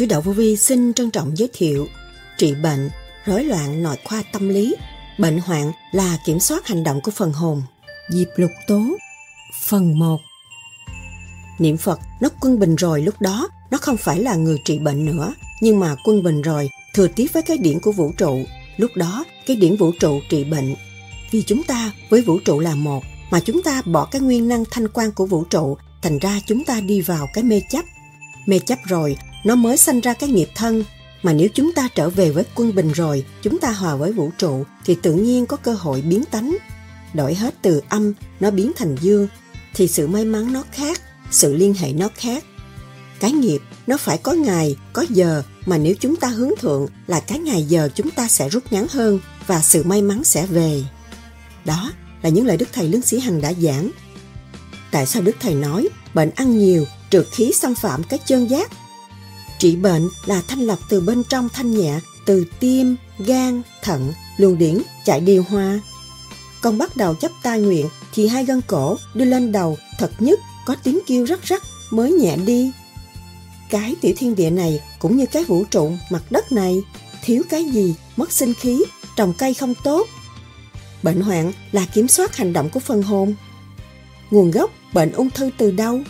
Sứ đạo vô vi xin trân trọng giới thiệu trị bệnh, rối loạn nội khoa tâm lý, bệnh hoạn là kiểm soát hành động của phần hồn. Diệp lục tố Phần 1 Niệm Phật nó quân bình rồi lúc đó nó không phải là người trị bệnh nữa nhưng mà quân bình rồi thừa tiếp với cái điển của vũ trụ. Lúc đó cái điển vũ trụ trị bệnh. Vì chúng ta với vũ trụ là một mà chúng ta bỏ cái nguyên năng thanh quan của vũ trụ thành ra chúng ta đi vào cái mê chấp. Mê chấp rồi nó mới sanh ra cái nghiệp thân. Mà nếu chúng ta trở về với quân bình rồi, chúng ta hòa với vũ trụ, thì tự nhiên có cơ hội biến tánh. Đổi hết từ âm, nó biến thành dương, thì sự may mắn nó khác, sự liên hệ nó khác. Cái nghiệp, nó phải có ngày, có giờ, mà nếu chúng ta hướng thượng là cái ngày giờ chúng ta sẽ rút ngắn hơn và sự may mắn sẽ về. Đó là những lời đức thầy lương sĩ hằng đã giảng. Tại sao đức thầy nói, bệnh ăn nhiều trượt khí xâm phạm cái chân giác Trị bệnh là thanh lọc từ bên trong thanh nhẹ, từ tim, gan, thận, luồng điển, chạy điều hòa. Còn bắt đầu chấp tai nguyện thì hai gân cổ đưa lên đầu thật nhất có tiếng kêu rắc rắc mới nhẹ đi. Cái tiểu thiên địa này cũng như cái vũ trụ mặt đất này, thiếu cái gì mất sinh khí, trồng cây không tốt. Bệnh hoạn là kiểm soát hành động của phần hồn. Nguồn gốc bệnh ung thư từ đâu?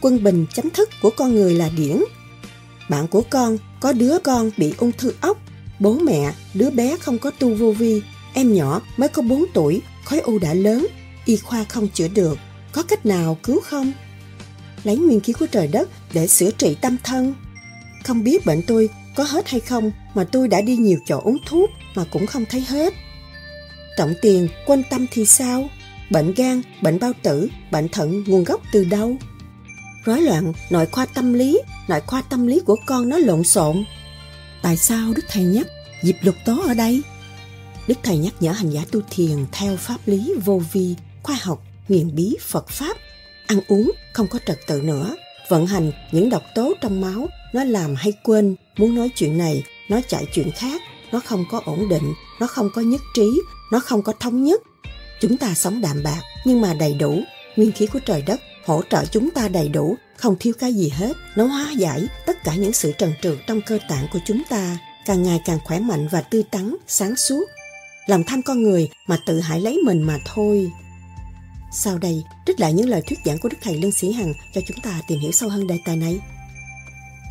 Quân bình chấm thức của con người là điển, bạn của con có đứa con bị ung thư ốc, bố mẹ, đứa bé không có tu vô vi, em nhỏ mới có 4 tuổi, khối u đã lớn, y khoa không chữa được, có cách nào cứu không? Lấy nguyên khí của trời đất để sửa trị tâm thân. Không biết bệnh tôi có hết hay không mà tôi đã đi nhiều chỗ uống thuốc mà cũng không thấy hết. Trọng tiền, quan tâm thì sao? Bệnh gan, bệnh bao tử, bệnh thận nguồn gốc từ đâu? Rối loạn, nội khoa tâm lý, nội khoa tâm lý của con nó lộn xộn. Tại sao đức thầy nhắc dịp lục tố ở đây? Đức thầy nhắc nhở hành giả tu thiền theo pháp lý vô vi, khoa học, huyền bí phật pháp. Ăn uống không có trật tự nữa. Vận hành những độc tố trong máu, nó làm hay quên. Muốn nói chuyện này nó chạy chuyện khác. Nó không có ổn định, nó không có nhất trí, nó không có thống nhất. Chúng ta sống đạm bạc nhưng mà đầy đủ nguyên khí của trời đất hỗ trợ chúng ta đầy đủ, không thiếu cái gì hết. Nó hóa giải tất cả những sự trần trừ trong cơ tạng của chúng ta, càng ngày càng khỏe mạnh và tươi tắn, sáng suốt. lòng tham con người mà tự hại lấy mình mà thôi. Sau đây, trích lại những lời thuyết giảng của Đức Thầy Lương Sĩ Hằng cho chúng ta tìm hiểu sâu hơn đề tài này.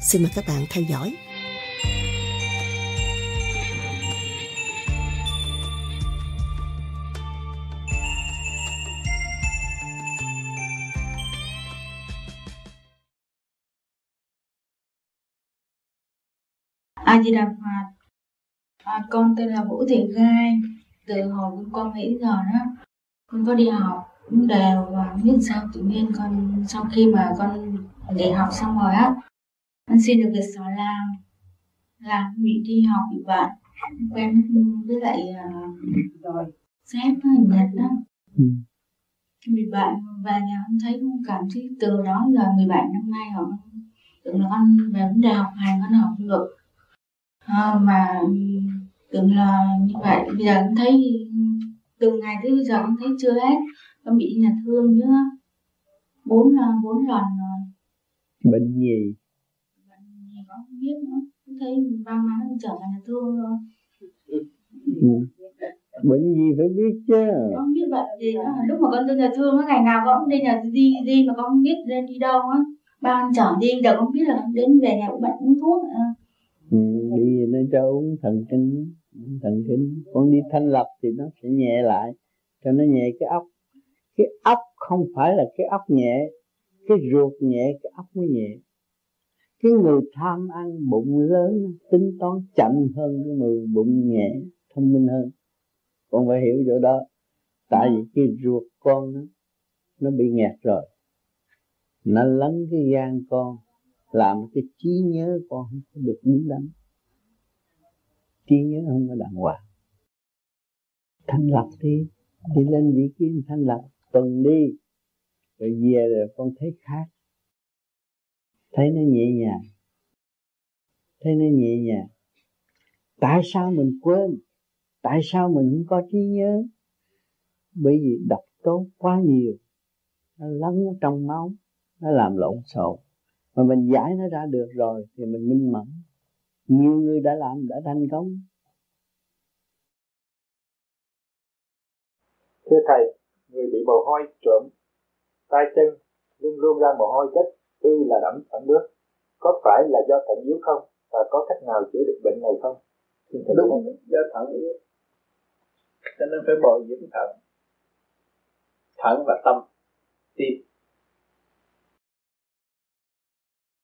Xin mời các bạn theo dõi. A Di Đà Phật à, con tên là Vũ Thị Gai. Từ hồi con nghĩ giờ đó con có đi học cũng đều và biết sao tự nhiên con sau khi mà con để học xong rồi á con xin được việc xóa làm làm bị đi học bị bạn quen với lại uh, rồi sếp hình nhật đó ừ. bị bạn về nhà con thấy con cảm thấy từ đó giờ người bạn năm nay họ tưởng là con về vấn đề học hành con học không được à, mà tưởng là như vậy. Bây giờ cũng thấy từng ngày tới bây giờ cũng thấy chưa hết. Con bị nhà thương nữa bốn là bốn lần rồi. Bệnh gì? Bệnh gì con không biết nữa. Cũng thấy ba má trở thành nhà thương rồi. Ừ. bệnh gì phải biết chứ? Con biết bệnh gì đó lúc mà con tới nhà thương ngày nào con cũng đi nhà đi đi mà con không biết lên đi đâu á. Ba con chở đi giờ con biết là đến về nhà cũng bệnh uống thuốc nữa ừ, đi nó cho uống thần kinh thần kinh. Con đi thanh lập thì nó sẽ nhẹ lại cho nó nhẹ cái ốc. Cái ốc không phải là cái ốc nhẹ cái ruột nhẹ cái ốc mới nhẹ. Cái người tham ăn bụng lớn tính toán chậm hơn cái người bụng nhẹ thông minh hơn. Con phải hiểu chỗ đó. Tại vì cái ruột con nó nó bị nghẹt rồi. Nó lấn cái gan con làm cái trí nhớ con không có được đứng đắn. Trí nhớ không có đàng hoàng. Thanh lập đi. Đi lên vị kiến thanh lập tuần đi. Rồi về rồi con thấy khác. Thấy nó nhẹ nhàng. Thấy nó nhẹ nhàng. Tại sao mình quên? Tại sao mình không có trí nhớ? Bởi vì độc tố quá nhiều. Nó lắng trong máu. Nó làm lộn xộn mà mình giải nó ra được rồi thì mình minh mẫn. Nhiều người đã làm đã thành công. Thưa thầy người bị mồ hôi trộm tay chân luôn luôn ra mồ hôi chất tư là đẫm thẳng nước. Có phải là do thận yếu không? Và có cách nào chữa được bệnh này không? Đúng do thận yếu. Cho nên phải bồi dưỡng thận. Thận và tâm tim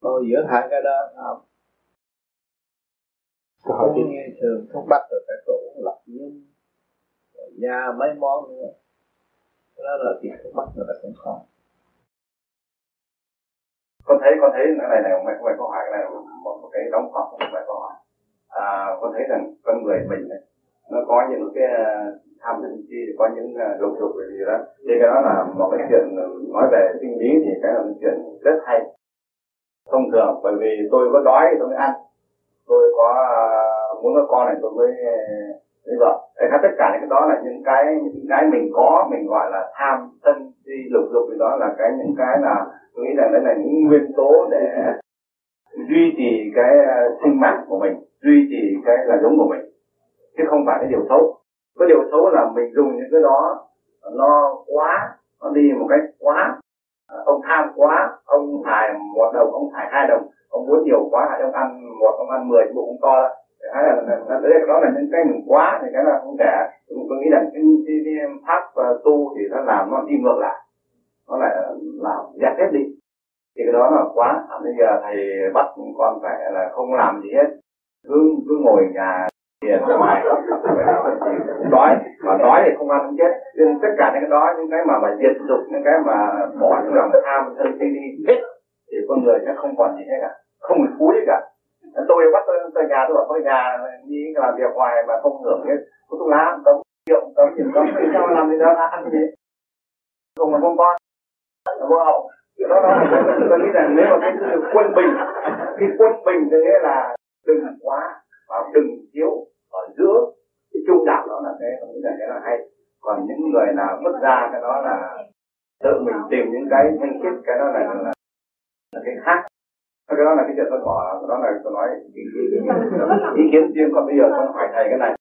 bồi dưỡng hai cái đó không không như thường thuốc bắc rồi phải tủ lập nhân da mấy món nữa. Đó là tiền thuốc bắc người ta cũng khó. Con thấy con thấy cái này này không phải không phải câu hỏi này một, cái đóng góp không phải câu hỏi. À, con thấy rằng con người mình này, nó có những cái à, tham sân chi có những uh, lục dục gì đó. Thì cái đó là một cái chuyện nói về sinh lý thì cái là một chuyện rất hay thông thường bởi vì tôi có đói tôi mới ăn. Tôi có à, muốn có con này tôi mới à, lấy vợ. Đấy, tất cả những cái đó là những cái những cái mình có mình gọi là tham sân si lục dục thì đó là cái những cái là tôi nghĩ rằng đấy là những nguyên tố để duy trì cái à, sinh mạng của mình duy trì cái là giống của mình chứ không phải cái điều xấu. Cái điều xấu là mình dùng những cái đó nó quá nó đi một cách quá ông tham quá ông xài một đồng ông xài hai đồng. Ông muốn nhiều quá ông ăn một ông ăn mười bụng ông to hay là, đấy là, đó là những cái mình quá thì cái là không thể. Tôi nghĩ rằng cái, cái, cái pháp uh, tu thì nó làm nó đi ngược lại. Nó lại làm dẹp hết đi. Thì cái đó là quá. À, bây giờ thầy bắt con phải là không làm gì hết. Cứ cứ ngồi nhà tiền ngoài đói mà đói thì không ăn không chết nên tất cả những cái đó, những cái mà mà diệt dục, những cái mà bỏ những lòng tham sân si đi hết, thì con người sẽ không còn gì hết cả. Không bị phú gì cả tôi bắt tôi tôi nhà tôi bảo tôi nhà, đi làm việc ngoài mà không hưởng hết. Có thuốc lá cấm rượu cấm gì cấm thì sao làm gì đó, ăn gì. Cùng một con con đúng không đó đó tôi nghĩ rằng nếu mà cái sự quân bình, cái quân bình thế nghĩa là đừng quá và đừng thiếu ở giữa cái trung đạo đó là cái tôi nghĩ là cái là hay. Còn những người nào mất ra cái đó là tự mình tìm những cái thanh khiết cái đó là là, là cái khác. Cái đó là cái chuyện tôi bỏ đó là tôi nói ý, ý, kiến riêng còn bây giờ tôi hỏi thầy cái này.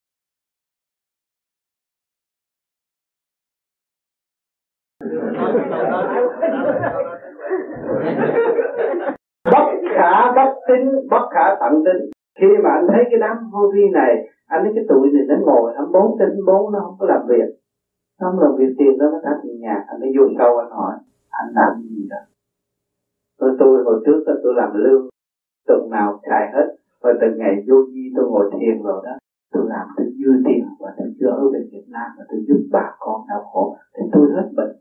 Bất khả bất tính, bất khả tận tính. khi mà anh thấy cái đám vô vi này anh ấy cái tụi này nó ngồi hắn bốn tính bốn nó không có làm việc. Nó không làm việc tiền đó nó tiền nhà. Anh mới dùng câu anh hỏi, anh làm gì đó? Tôi tôi hồi trước là tôi làm lương, tuần nào chạy hết. Và từ ngày vô vi tôi ngồi thiền rồi đó, tôi làm tôi dư tiền và tôi chưa ở về Việt Nam và tôi giúp bà con đau khổ. Thì tôi hết bệnh.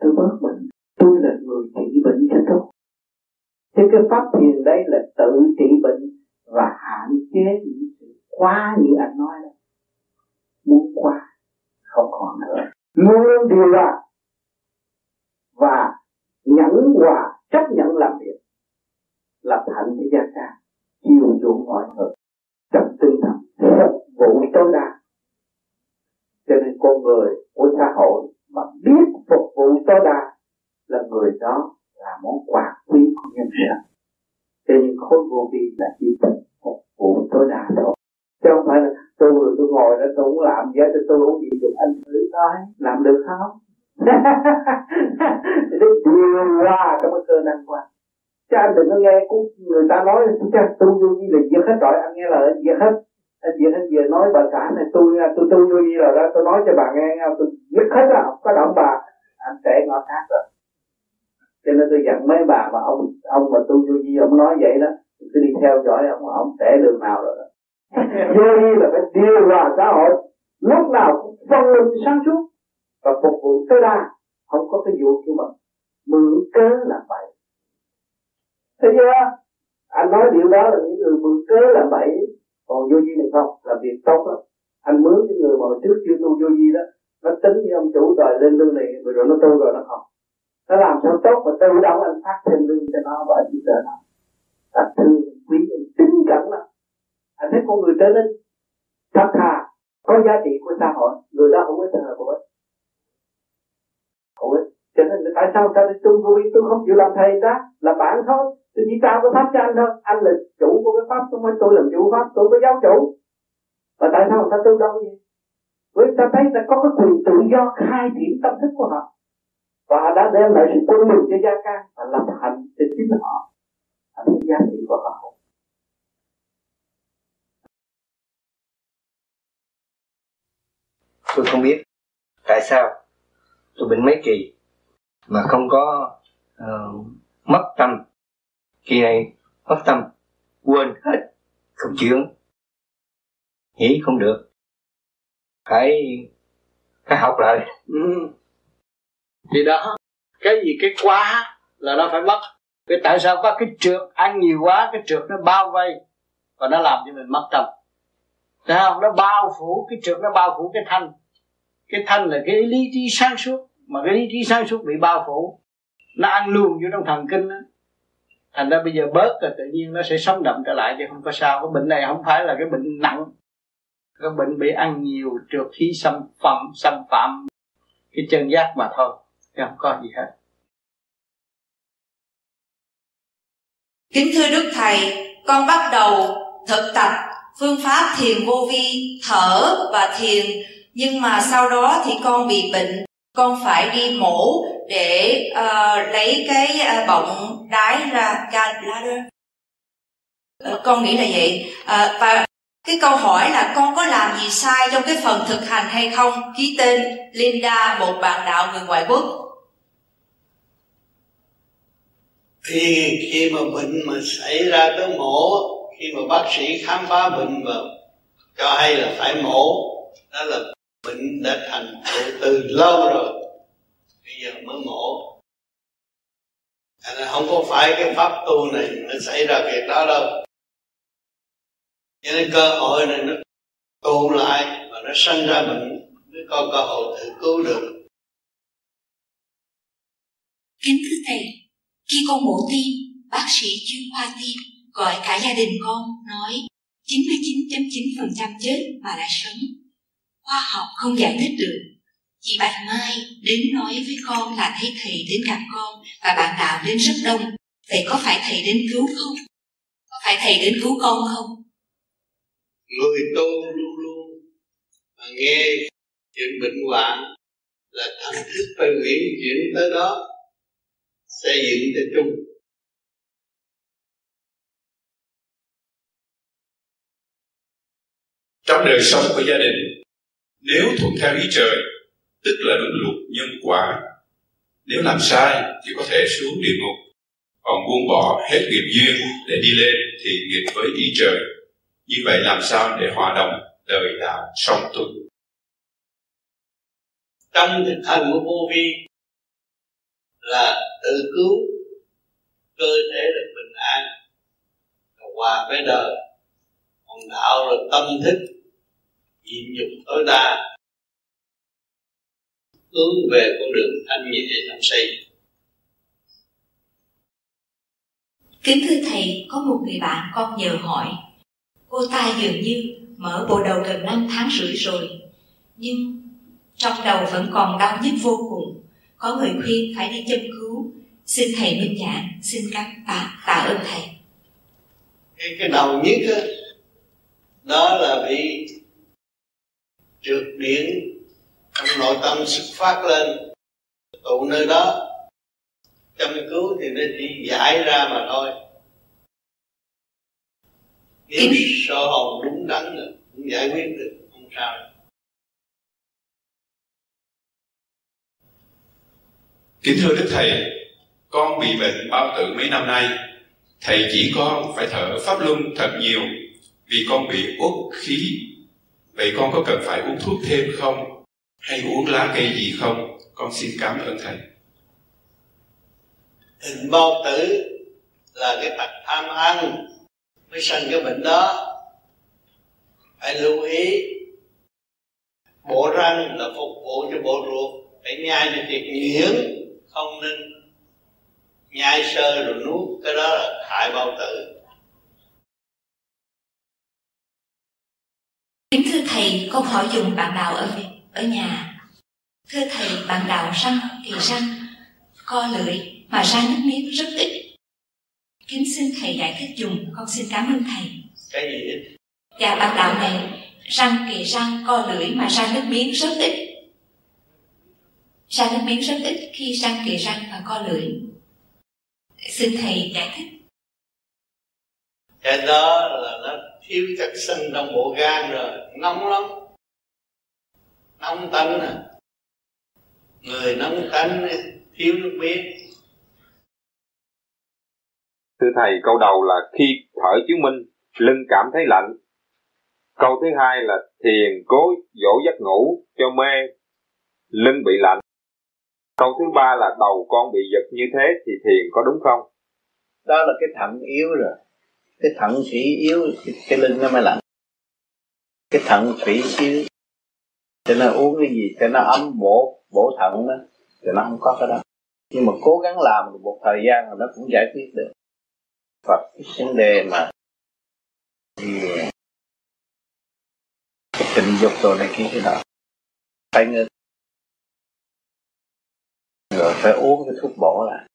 Tôi bớt bệnh. Tôi là người trị bệnh cho tôi. Thế cái pháp thiền đây là tự trị bệnh và hạn chế những quá như anh nói đó. Muốn qua không còn nữa. Luôn luôn điều là và nhẫn hòa, chấp nhận làm việc là hạnh cho gia ca chiều chuộng mọi người, trong tinh thần phục vụ tối đa cho nên con người của xã hội mà biết phục vụ tối đa là người đó là món quà quý của nhân sinh cho nên khối vô vi là chỉ phục vụ tối đa thôi chứ không phải là tôi rồi tôi ngồi đó tôi không làm gì hết tôi không gì được anh thử coi làm được không? Để điều hòa trong cái cơ năng quan chứ anh đừng có nghe cũng người ta nói chắc tu vô vi là diệt hết rồi anh nghe lời anh diệt hết. Anh diệt hết vừa nói bà xã này tôi tôi tu vô vi rồi đó tôi nói cho bà nghe tôi giết hết rồi có động bà. Anh sẽ ngọt khác rồi. Cho nên tôi dặn mấy bà mà ông ông mà tu vô di ông nói vậy đó cứ đi theo dõi ông ông sẽ đường nào rồi đó vô vi là phải điều hòa xã hội, lúc nào cũng phân minh sáng suốt và phục vụ tối đa. Không có cái vụ kia mà mượn cớ làm vậy thế chưa? Anh nói điều đó là những người mượn cớ làm bậy. Còn vô vi này không? Là việc tốt lắm. Anh mướn cái người mà trước chưa tu vô vi đó, nó tính với ông chủ đòi lên lương này rồi nó tu rồi nó không. Nó làm sao tốt mà tự động anh phát thêm lương cho nó và chỉ sợ nó anh thương quý tính cẩn lắm anh thấy con người trở nên thật thà, có giá trị của xã hội. Người đó không có sợ của ích không ích cho nên tại sao ta đi tu vui? Tôi không chịu làm thầy ta, là bạn thôi. Tôi chỉ trao cái pháp cho anh thôi. Anh là chủ của cái pháp, không phải tôi làm chủ pháp, tôi có giáo chủ. Và tại sao người ta tu đâu vậy? Với ta thấy ta có cái quyền tự do khai triển tâm thức của họ. Và họ đã đem lại sự quân bình cho gia can và lập hạnh cho chính họ. Hạnh giá trị của họ. Tôi không biết tại sao tôi bệnh mấy kỳ mà không có uh, mất tâm. Kỳ này mất tâm quên hết không chuyện nghĩ không được. Phải phải học lại. Ừ. thì đó cái gì cái quá là nó phải mất. Cái tại sao có cái trượt ăn nhiều quá cái trượt nó bao vây và nó làm cho mình mất tâm. Thấy không? Nó bao phủ cái trượt nó bao phủ cái thanh cái thanh là cái lý trí sáng suốt, mà cái lý trí sáng suốt bị bao phủ. Nó ăn luôn vô trong thần kinh đó thành ra bây giờ bớt rồi tự nhiên nó sẽ sống đậm trở lại chứ không có sao. Cái bệnh này không phải là cái bệnh nặng. Cái bệnh bị ăn nhiều trượt khí xâm phạm xâm phạm cái chân giác mà thôi. Chứ không có gì hết. Kính thưa đức thầy, con bắt đầu thực tập phương pháp thiền vô vi thở và thiền nhưng mà sau đó thì con bị bệnh con phải đi mổ để uh, lấy cái uh, bọng đái ra gallbladder uh, ờ, con nghĩ là vậy. Uh, và cái câu hỏi là con có làm gì sai trong cái phần thực hành hay không? Ký tên Linda một bạn đạo người ngoại quốc. Thì khi mà bệnh mà xảy ra tới mổ khi mà bác sĩ khám phá bệnh và cho hay là phải mổ đó là bệnh đã thành tựu từ lâu rồi. Bây giờ mới mổ. Nên không có phải cái pháp tu này nó xảy ra việc đó đâu. Cho nên cơ hội này nó tụ lại và nó sinh ra bệnh mới có cơ hội tự cứu được. Kính thưa thầy, khi con mổ tim, bác sĩ chuyên khoa tim gọi cả gia đình con nói 99.9% chết mà lại sống khoa học không giải thích được. Chị Bạch Mai đến nói với con là thấy thầy đến gặp con và bạn đạo đến rất đông. Vậy có phải thầy đến cứu không? Có phải thầy đến cứu con không? Người tu luôn luôn mà nghe chuyện bệnh hoạn là thần thức phải chuyển chuyển tới đó xây dựng cho chung. Trong đời sống của gia đình nếu thuận theo ý trời, tức là đúng luật nhân quả. Nếu làm sai thì có thể xuống địa ngục. Còn buông bỏ hết nghiệp duyên để đi lên thì nghiệp với ý trời. Như vậy làm sao để hòa đồng đời đạo song tuân trong thực hành của vô vi là tự cứu cơ thể được bình an hòa với đời. Còn đạo là tâm thức nhịn nhục tối đa. Hướng về con đường thanh nhẹ trong xây Kính thưa Thầy, có một người bạn con nhờ hỏi. Cô ta dường như mở bộ đầu gần 5 tháng rưỡi rồi Nhưng trong đầu vẫn còn đau nhức vô cùng. Có người khuyên phải đi châm cứu. Xin Thầy minh giảng, xin cảm tạ, tạ ơn Thầy. Cái, cái đầu nhức đó, đó là bị trượt điện trong nội tâm xuất phát lên, tụ nơi đó. Chăm cứu thì nó chỉ giải ra mà thôi. Nếu sơ hồn đúng đắn rồi cũng giải quyết được, không sao kính thưa đức thầy, con bị bệnh bao tử mấy năm nay? Thầy chỉ con phải thở pháp luân thật nhiều vì con bị uất khí vậy con có cần phải uống thuốc thêm không? Hay uống lá cây gì không? Con xin cảm ơn thầy. Tình bao tử là cái tật tham ăn mới sanh cái bệnh đó. Phải lưu ý, bộ răng là phục vụ cho bộ ruột. Phải nhai cho thiệt nhuyễn không nên nhai sơ rồi nuốt. Cái đó là hại bao tử. Kính thưa thầy con hỏi dùng bạn đạo ở Việt, ở nhà. Thưa thầy bạn đạo răng thì răng co lưỡi mà ra nước miếng rất ít. Kính xin thầy giải thích dùng con xin cảm ơn thầy. Cái gì ít dạ bạn đạo này răng kỳ răng co lưỡi mà ra nước miếng rất ít. Ra nước miếng rất ít khi răng kỳ răng và co lưỡi. Xin thầy giải thích. Cái đó là nó thiếu chất xanh trong bộ gan rồi nóng lắm. Nóng tánh à. Người nóng tánh thiếu nước miếng. Thưa thầy câu đầu là khi thở chứng minh lưng cảm thấy lạnh. Câu thứ hai là thiền cố dỗ giấc ngủ cho mê lưng bị lạnh. Câu thứ ba là đầu con bị giật như thế thì thiền có đúng không? Đó là cái thận yếu rồi cái thận thủy yếu cái, cái lưng nó mới lạnh. Cái thận thủy yếu cho nên uống cái gì cho nó ấm bổ bổ thận đó thì nó không có cái đó. Nhưng mà cố gắng làm một thời gian là nó cũng giải quyết được. Và cái vấn đề mà thì cái tình dục đồ này kia cái đó. Phải ngưng. Rồi phải uống cái thuốc bổ lại.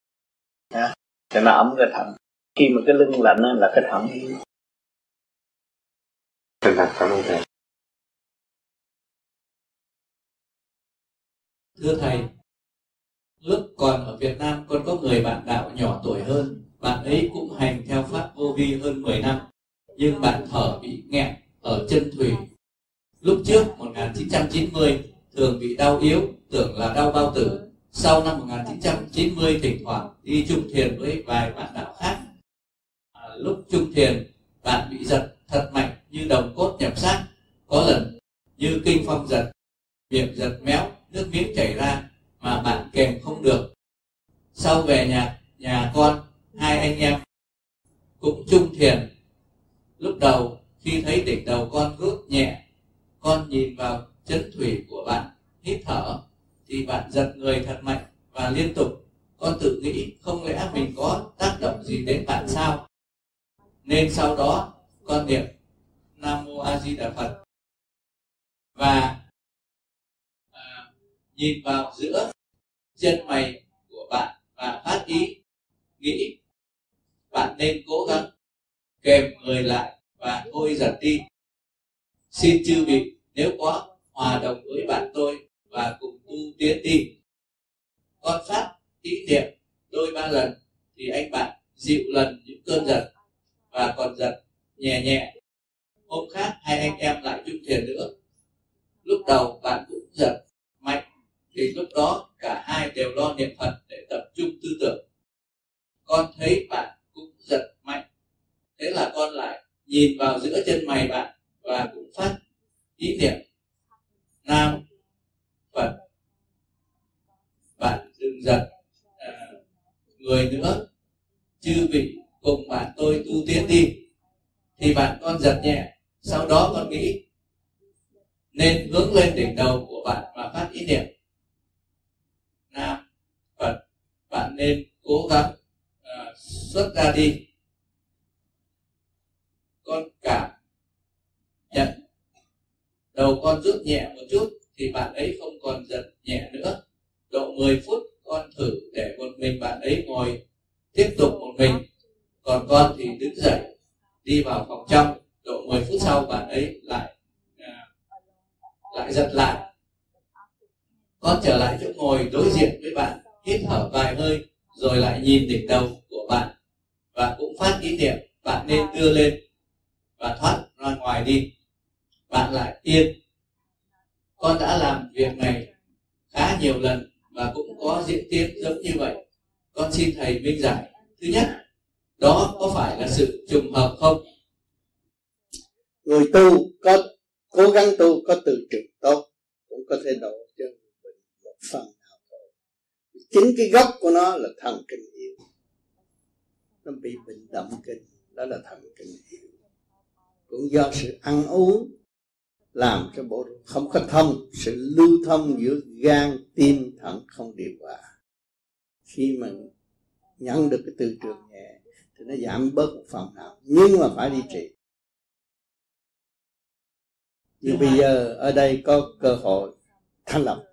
Đó. cho nó ấm cái thận khi mà cái lưng lạnh là cái thận yếu Thành thật cảm ơn thầy. Thưa thầy, lúc còn ở Việt Nam con có người bạn đạo nhỏ tuổi hơn, bạn ấy cũng hành theo pháp vô vi hơn 10 năm, nhưng bạn thở bị nghẹn ở chân thủy. Lúc trước 1990 thường bị đau yếu, tưởng là đau bao tử. Sau năm 1990 thỉnh thoảng đi chung thiền với vài bạn đạo khác trung chung thiền, bạn bị giật thật mạnh như đồng cốt nhập xác. Có lần như kinh phong giật, miệng giật méo, nước miếng chảy ra mà bạn kèm không được. Sau về nhà nhà con, hai anh em cũng chung thiền. Lúc đầu khi thấy đỉnh đầu con rút nhẹ, con nhìn vào chân thủy của bạn, hít thở, thì bạn giật người thật mạnh và liên tục. Con tự nghĩ không lẽ mình có tác động gì đến bạn sao? Nên sau đó con niệm Nam Mô A Di Đà Phật. Và à, nhìn vào giữa chân mày của bạn và phát ý nghĩ bạn nên cố gắng kèm người lại và thôi giật đi. Xin chư vị nếu có hòa đồng với bạn tôi và cùng tu tiến đi. Con phát ý niệm đôi ba lần thì anh bạn dịu lần những cơn giật và còn giật nhẹ nhẹ. Hôm khác hai anh em lại chung thuyền nữa. Lúc đầu bạn cũng giật mạnh thì lúc đó cả hai đều lo niệm phật để tập trung tư tưởng. Con thấy bạn cũng giật mạnh. Thế là con lại nhìn vào giữa chân mày bạn và cũng phát ý niệm. Nam phật bạn đừng giật à, người nữa chư vị cùng bạn tôi tu tiến đi thì bạn con giật nhẹ sau đó con nghĩ nên hướng lên đỉnh đầu của bạn và phát ý niệm. Nam phật bạn nên cố gắng uh, xuất ra đi. Con cảm nhận đầu con rút nhẹ một chút thì bạn ấy không còn giật nhẹ nữa. Độ 10 phút con thử để một mình bạn ấy ngồi tiếp tục một mình còn con thì đứng dậy, đi vào phòng trong, độ 10 phút sau bạn ấy lại à, lại giật lại. Con trở lại chỗ ngồi đối diện với bạn, hít thở vài hơi, rồi lại nhìn đỉnh đầu của bạn. Và cũng phát ý niệm, bạn nên đưa lên và thoát ra ngoài đi. Bạn lại yên. Con đã làm việc này khá nhiều lần và cũng có diễn tiến giống như vậy. Con xin thầy minh giải. Thứ nhất đó có phải là sự trùng hợp không? Người tu có cố gắng tu, có từ trường tốt, cũng có thể độ cho mình một phần nào thôi. Chính cái gốc của nó là thần kinh yếu nó bị bệnh động kinh, đó là thần kinh yếu cũng do sự ăn uống làm cho bộ không có thông, sự lưu thông giữa gan, tim, thận không điều hòa. Khi mình nhận được cái từ trường nhẹ thì nó giảm bớt một phần nào. Nhưng mà phải đi trị. Nhưng bây giờ ở đây có cơ hội thanh lập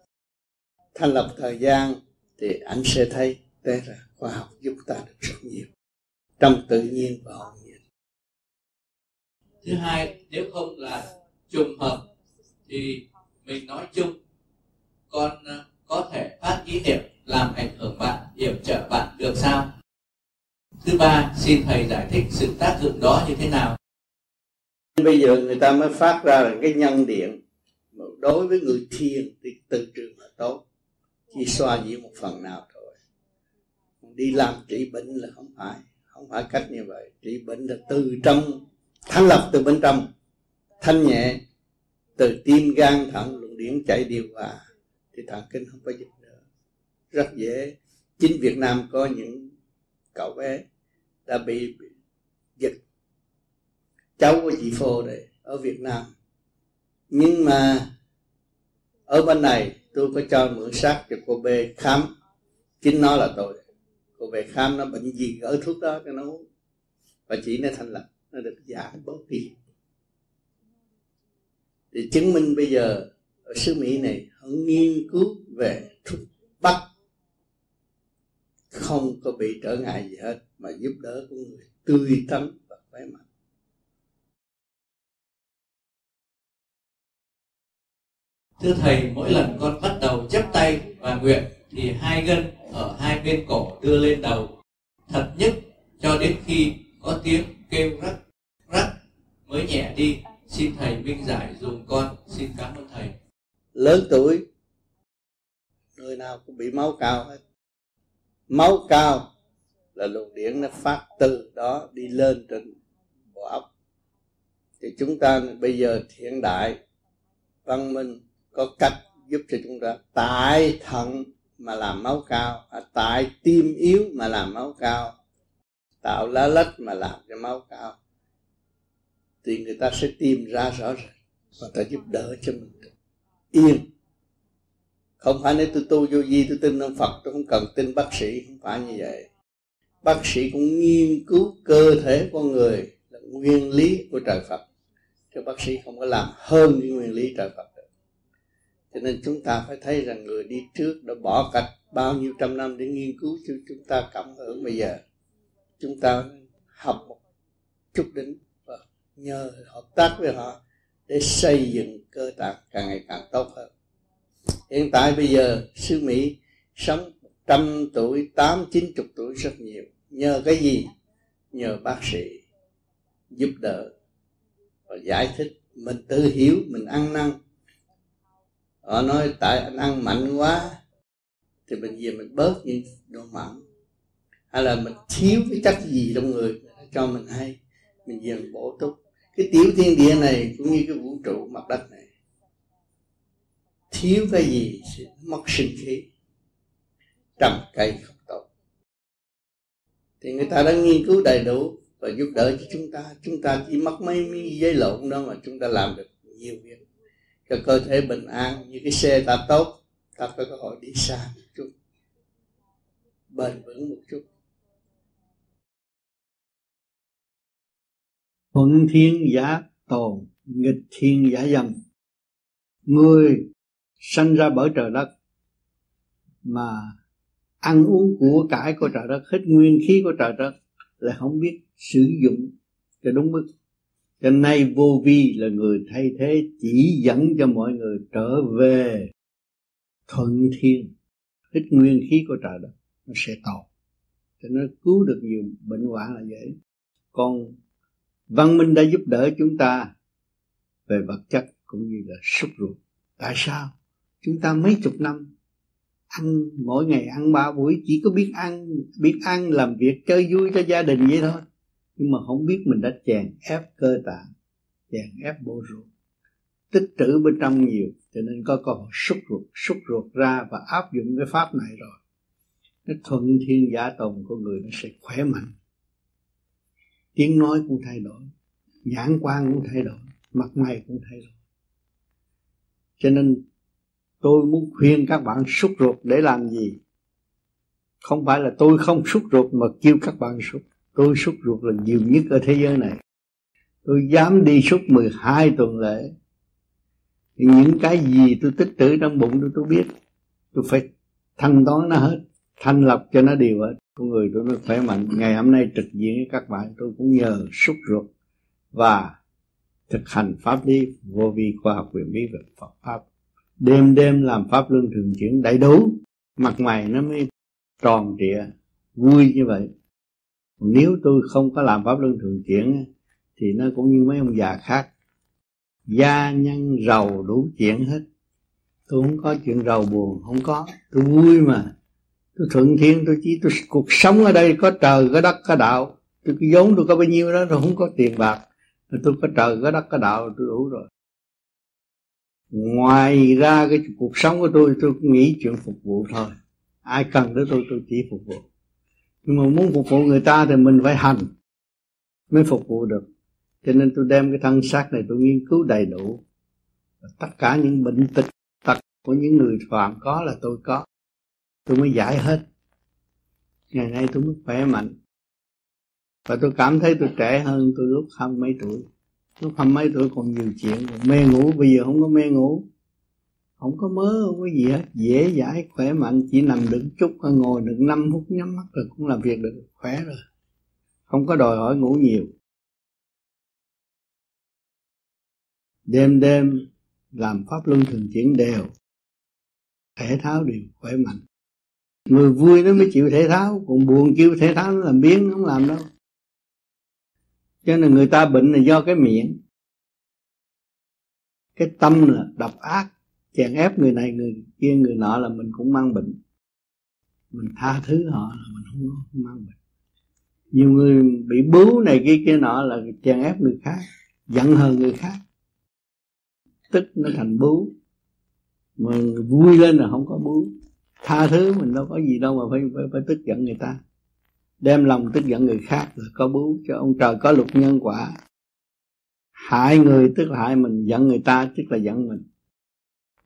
thanh lập thời gian thì anh sẽ thấy đây là khoa học giúp ta được rất nhiều. Trong tự nhiên và hồn nhiên. Thứ hai nếu không là trùng hợp thì mình nói chung con ờ, có thể phát ý niệm làm ảnh hưởng bạn yểm trợ bạn. Được sao thứ ba, xin thầy giải thích sự tác dụng đó như thế nào? Bây giờ người ta mới phát ra là cái nhân điện. Đối với người thiền thì từ trường là tốt. Chỉ xoa dịu một phần nào thôi. Đi làm trị bệnh là không phải. Không phải cách như vậy. Trị bệnh là từ trong, thanh lập từ bên trong. Thanh nhẹ, từ tim gan thận, luồng điển chạy điều hòa. Thì thần kinh không có dịch nữa rất dễ. Chính Việt Nam có những cậu bé đã bị dịch. Cháu của chị Phô đây ở Việt Nam. Nhưng mà ở bên này tôi có cho mượn xác cho cô B khám. Chính nó là tôi cô về khám nó bệnh gì ở thuốc đó cho nó uống. Và chị nó thành lập, nó được giảm bớt đi. Thì chứng minh bây giờ, ở xứ Mỹ này họ nghiên cứu về thuốc bắc không có bị trở ngại gì hết mà giúp đỡ con người tươi tắn và khỏe mạnh. Thưa thầy mỗi lần con bắt đầu chấp tay và nguyện thì hai gân ở hai bên cổ đưa lên đầu. Thật nhất cho đến khi có tiếng kêu rắc rắc mới nhẹ đi. Xin thầy minh giải dùm con. Xin cảm ơn thầy. Lớn tuổi người nào cũng bị máu cao hết máu cao là luồng điển nó phát từ đó đi lên trên bộ óc. Thì chúng ta bây giờ hiện đại văn minh có cách giúp cho chúng ta tại thận mà làm máu cao à, tại tim yếu mà làm máu cao tạo lá lách mà làm cho máu cao. Thì người ta sẽ tìm ra rõ ràng và ta giúp đỡ cho mình. Yên không phải nếu tôi tu vô vi, tôi tin ông Phật, tôi không cần tin bác sĩ, không phải như vậy. Bác sĩ cũng nghiên cứu cơ thể con người là nguyên lý của trời Phật. Cho bác sĩ không có làm hơn những nguyên lý trời Phật được. Cho nên chúng ta phải thấy rằng người đi trước đã bỏ cách bao nhiêu trăm năm để nghiên cứu cho chúng ta cảm hưởng bây giờ. Chúng ta học một chút đỉnh và nhờ hợp tác với họ để xây dựng cơ tạng càng ngày càng tốt hơn hiện tại bây giờ xứ Mỹ sống trăm tuổi, tám, chín chục tuổi rất nhiều. Nhờ cái gì? Nhờ bác sĩ giúp đỡ và giải thích. Mình tự hiểu, mình ăn năn. Họ nói, tại anh ăn mạnh quá, thì mình về mình bớt những đồ mặn. Hay là mình thiếu cái chất gì trong người, cho mình hay, mình về mình bổ túc. Cái tiểu thiên địa này cũng như cái vũ trụ, mặt đất này thiếu cái gì sẽ mất sinh khí. Trầm cây không tốt. Thì người ta đã nghiên cứu đầy đủ và giúp đỡ cho chúng ta. Chúng ta chỉ mất mấy miếng giấy lộn đó mà chúng ta làm được nhiều việc. Cho cơ thể bình an, như cái xe ta tốt, ta có cơ hội đi xa một chút, bền vững một chút. Thuận thiên giả tồn, nghịch thiên giả dầm người sanh ra bởi trời đất, mà ăn uống của cải của trời đất, hết nguyên khí của trời đất là không biết sử dụng cho đúng mức. Cho nay vô vi là người thay thế, chỉ dẫn cho mọi người trở về thuận thiên. Hít nguyên khí của trời đất, nó sẽ tốt cho nó cứu được nhiều bệnh hoạn là vậy. Còn văn minh đã giúp đỡ chúng ta về vật chất cũng như là xúc ruột. Tại sao? Chúng ta mấy chục năm, ăn, mỗi ngày ăn ba buổi, chỉ có biết ăn biết ăn, làm việc, chơi vui cho gia đình vậy thôi. Nhưng mà không biết mình đã chèn ép cơ tạng, chèn ép bộ ruột. Tích trữ bên trong nhiều, cho nên có cơ hội xúc ruột xúc ruột ra và áp dụng cái pháp này rồi. Nó thuận thiên giả tồn của người nó sẽ khỏe mạnh. Tiếng nói cũng thay đổi, nhãn quan cũng thay đổi, mặt mày cũng thay đổi. Cho nên tôi muốn khuyên các bạn xúc ruột để làm gì? Không phải là tôi không xúc ruột mà kêu các bạn xúc tôi xúc ruột là nhiều nhất ở thế giới này. Tôi dám đi xúc 12 tuần lễ. Thì những cái gì tôi tích trữ trong bụng tôi tôi biết. Tôi phải thanh toán nó hết, thanh lập cho nó đều hết. Con người tôi nó khỏe mạnh. Ngày hôm nay trực diện với các bạn, tôi cũng nhờ xúc ruột và thực hành pháp lý vô vi khoa học quyền bí về Phật pháp đêm đêm làm pháp luân thường chuyển đầy đủ, mặt mày nó mới tròn trịa, vui như vậy. Nếu tôi không có làm pháp luân thường chuyển thì nó cũng như mấy ông già khác. Gia nhân giàu đủ chuyện hết. Tôi không có chuyện giàu buồn, không có. Tôi vui mà. Tôi thuận thiên, tôi chỉ tôi cuộc sống ở đây có trời, có đất, có đạo. Tôi cái vốn tôi có bao nhiêu đó, tôi không có tiền bạc. Tôi có trời, có đất, có đạo, tôi đủ rồi ngoài ra cái cuộc sống của tôi tôi nghĩ chuyện phục vụ thôi. Ai cần tới tôi tôi chỉ phục vụ. Nhưng mà muốn phục vụ người ta thì mình phải hành mới phục vụ được. Cho nên tôi đem cái thân xác này tôi nghiên cứu đầy đủ. Tất cả những bệnh tật tật của những người phạm có là tôi có. Tôi mới giải hết. Ngày nay tôi mới khỏe mạnh. Và tôi cảm thấy tôi trẻ hơn tôi lúc hai mấy tuổi lúc hai mấy tuổi còn nhiều chuyện, còn mê ngủ, bây giờ không có mê ngủ. Không có mớ, không có gì hết. Dễ dãi, khỏe mạnh, chỉ nằm được chút ngồi được 5 phút, nhắm mắt rồi cũng làm việc được, khỏe rồi. Không có đòi hỏi ngủ nhiều. Đêm đêm, làm pháp luân thường chuyển đều. Thể thao đều, khỏe mạnh. Người vui nó mới chịu thể thao còn buồn kêu thể thao nó làm biến, không làm đâu cho nên người ta bệnh là do cái miệng. Cái tâm là độc ác chèn ép người này người kia người nọ là mình cũng mang bệnh. Mình tha thứ họ là mình không, không mang bệnh. Nhiều người bị bướu này kia kia nọ là chèn ép người khác giận hờn người khác. Tức nó thành bướu. Mà vui lên là không có bướu. Tha thứ mình đâu có gì đâu mà phải phải, phải tức giận người ta đem lòng tức giận người khác là có bú cho ông trời có luật nhân quả. Hại người tức là hại mình, giận người ta tức là giận mình.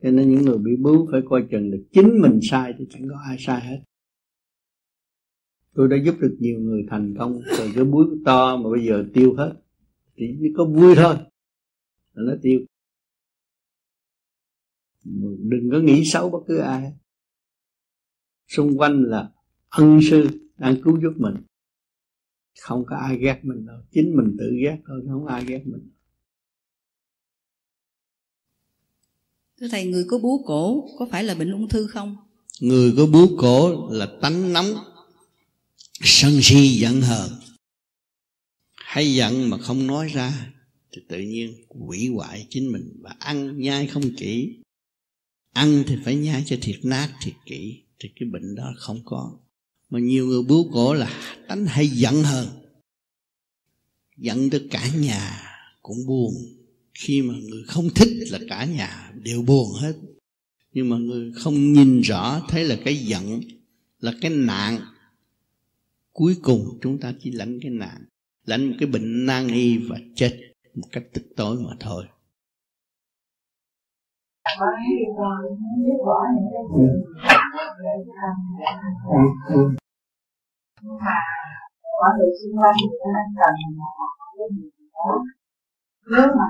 Cho nên những người bị bú phải coi chừng được chính mình sai thì chẳng có ai sai hết. Tôi đã giúp được nhiều người thành công, từ cái búi to mà bây giờ tiêu hết. Chỉ có vui thôi, là nó tiêu. Đừng có nghĩ xấu bất cứ ai. Xung quanh là ân sư đang cứu giúp mình. Không có ai ghét mình đâu. Chính mình tự ghét thôi không ai ghét mình. Thưa thầy người có bú cổ có phải là bệnh ung thư không? Người có bú cổ là tánh nóng sân si giận hờn. Hay giận mà không nói ra thì tự nhiên hủy hoại chính mình và ăn nhai không kỹ. Ăn thì phải nhai cho thiệt nát thiệt kỹ thì cái bệnh đó không có mà nhiều người bướu cổ là tánh hay giận hơn. Giận tới cả nhà cũng buồn. Khi mà người không thích là cả nhà đều buồn hết. Nhưng mà người không nhìn rõ, thấy là cái giận, là cái nạn, cuối cùng chúng ta chỉ lãnh cái nạn. Lãnh một cái bệnh nan y và chết một cách tức tối mà thôi mà mọi người xung quanh nên cần nếu mà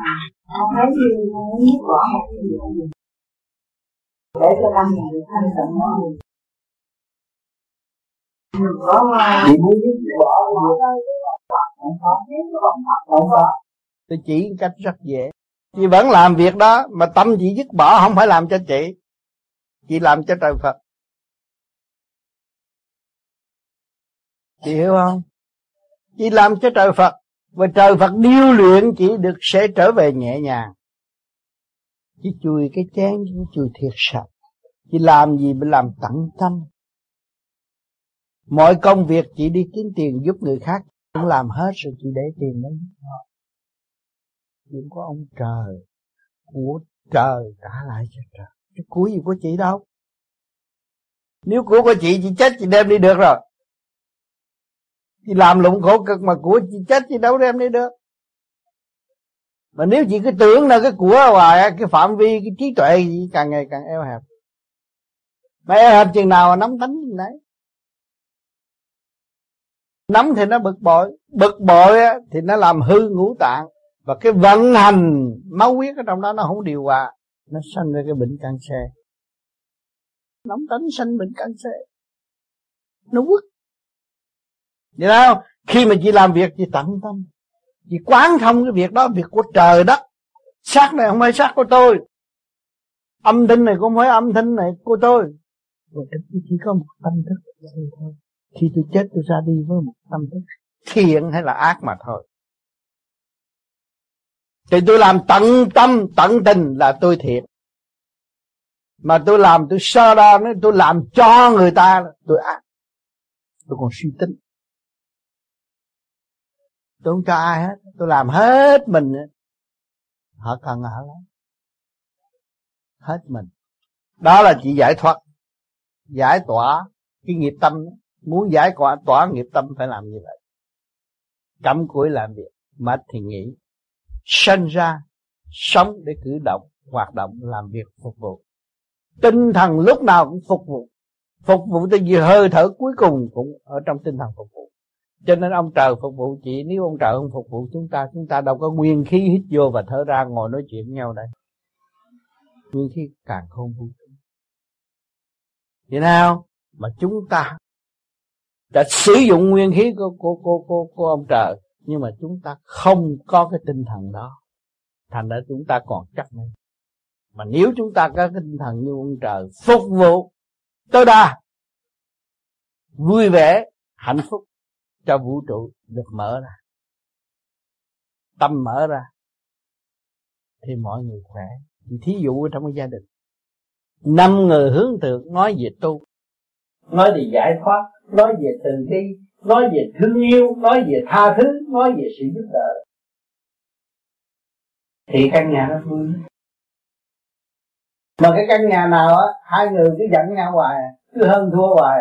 không thấy như muốn bỏ một cái gì để cho tâm mình được thanh tịnh hơn mình có chỉ muốn biết bỏ không có tôi chỉ cách rất dễ chị vẫn làm việc đó mà tâm chị dứt bỏ không phải làm cho chị. Chị làm cho trời Phật. Chị hiểu không? Chị làm cho trời Phật. Và trời Phật điêu luyện chị được sẽ trở về nhẹ nhàng. Chỉ chùi cái chén chỉ chùi thiệt sạch. Chị làm gì phải làm tận tâm. Mọi công việc chị đi kiếm tiền giúp người khác cũng làm hết rồi chị để tiền đấy chuyện của ông trời. Của trời trả lại cho trời. Cái của gì của chị đâu? Nếu của của chị chị chết, chị đem đi được rồi. Chị làm lụng khổ cực mà của chị chết, chị đâu đem đi được. Mà nếu chị cứ tưởng là cái của hoài, cái phạm vi, cái trí tuệ gì, càng ngày càng eo hẹp. Mà eo hẹp chừng nào mà nắm tánh chừng đấy nắm thì nó bực bội bực bội thì nó làm hư ngũ tạng và cái vận hành máu huyết ở trong đó nó không điều hòa, nó sanh ra cái bệnh cancer. Nóng tính sanh bệnh cancer. Nó quất vậy đâu khi mà chị làm việc, chị tận tâm. Chị quán thông cái việc đó, việc của trời đất. Xác này không phải xác của tôi. Âm thanh này cũng không phải âm thanh này của tôi. Và chỉ có một tâm thức thôi. Khi tôi chết, tôi ra đi với một tâm thức thiện hay là ác mà thôi thì tôi làm tận tâm, tận tình là tôi thiện mà tôi làm, tôi sơ đo nữa tôi làm cho người ta, tôi ác tôi còn suy tính. Tôi không cho ai hết. Tôi làm hết mình. Họ cần họ lắm. Hết mình. Đó là chỉ giải thoát. Giải tỏa cái nghiệp tâm. Muốn giải tỏa tỏa nghiệp tâm phải làm như vậy. Cắm cúi làm việc. Mệt thì nghỉ sinh ra sống để cử động hoạt động làm việc phục vụ. Tinh thần lúc nào cũng phục vụ. Phục vụ tới gì hơi thở cuối cùng cũng ở trong tinh thần phục vụ. Cho nên ông trời phục vụ chị nếu ông trời không phục vụ chúng ta chúng ta đâu có nguyên khí hít vô và thở ra ngồi nói chuyện với nhau đây. Nguyên khí càng không vui. Vậy nào? Mà chúng ta đã sử dụng nguyên khí của, của, của, của, của ông trời nhưng mà chúng ta không có cái tinh thần đó. Thành ra chúng ta còn chắc nữa. Mà nếu chúng ta có cái tinh thần như ông trời phục vụ tối đa, vui vẻ, hạnh phúc cho vũ trụ được mở ra, tâm mở ra, thì mọi người khỏe. Thì thí dụ trong cái gia đình, năm người hướng thượng nói về tu, nói về giải thoát, nói về từ bi nói về thương yêu, nói về tha thứ, nói về sự giúp đỡ. Thì căn nhà nó vui mà cái căn nhà nào á, hai người cứ giận nhau hoài, cứ hơn thua hoài,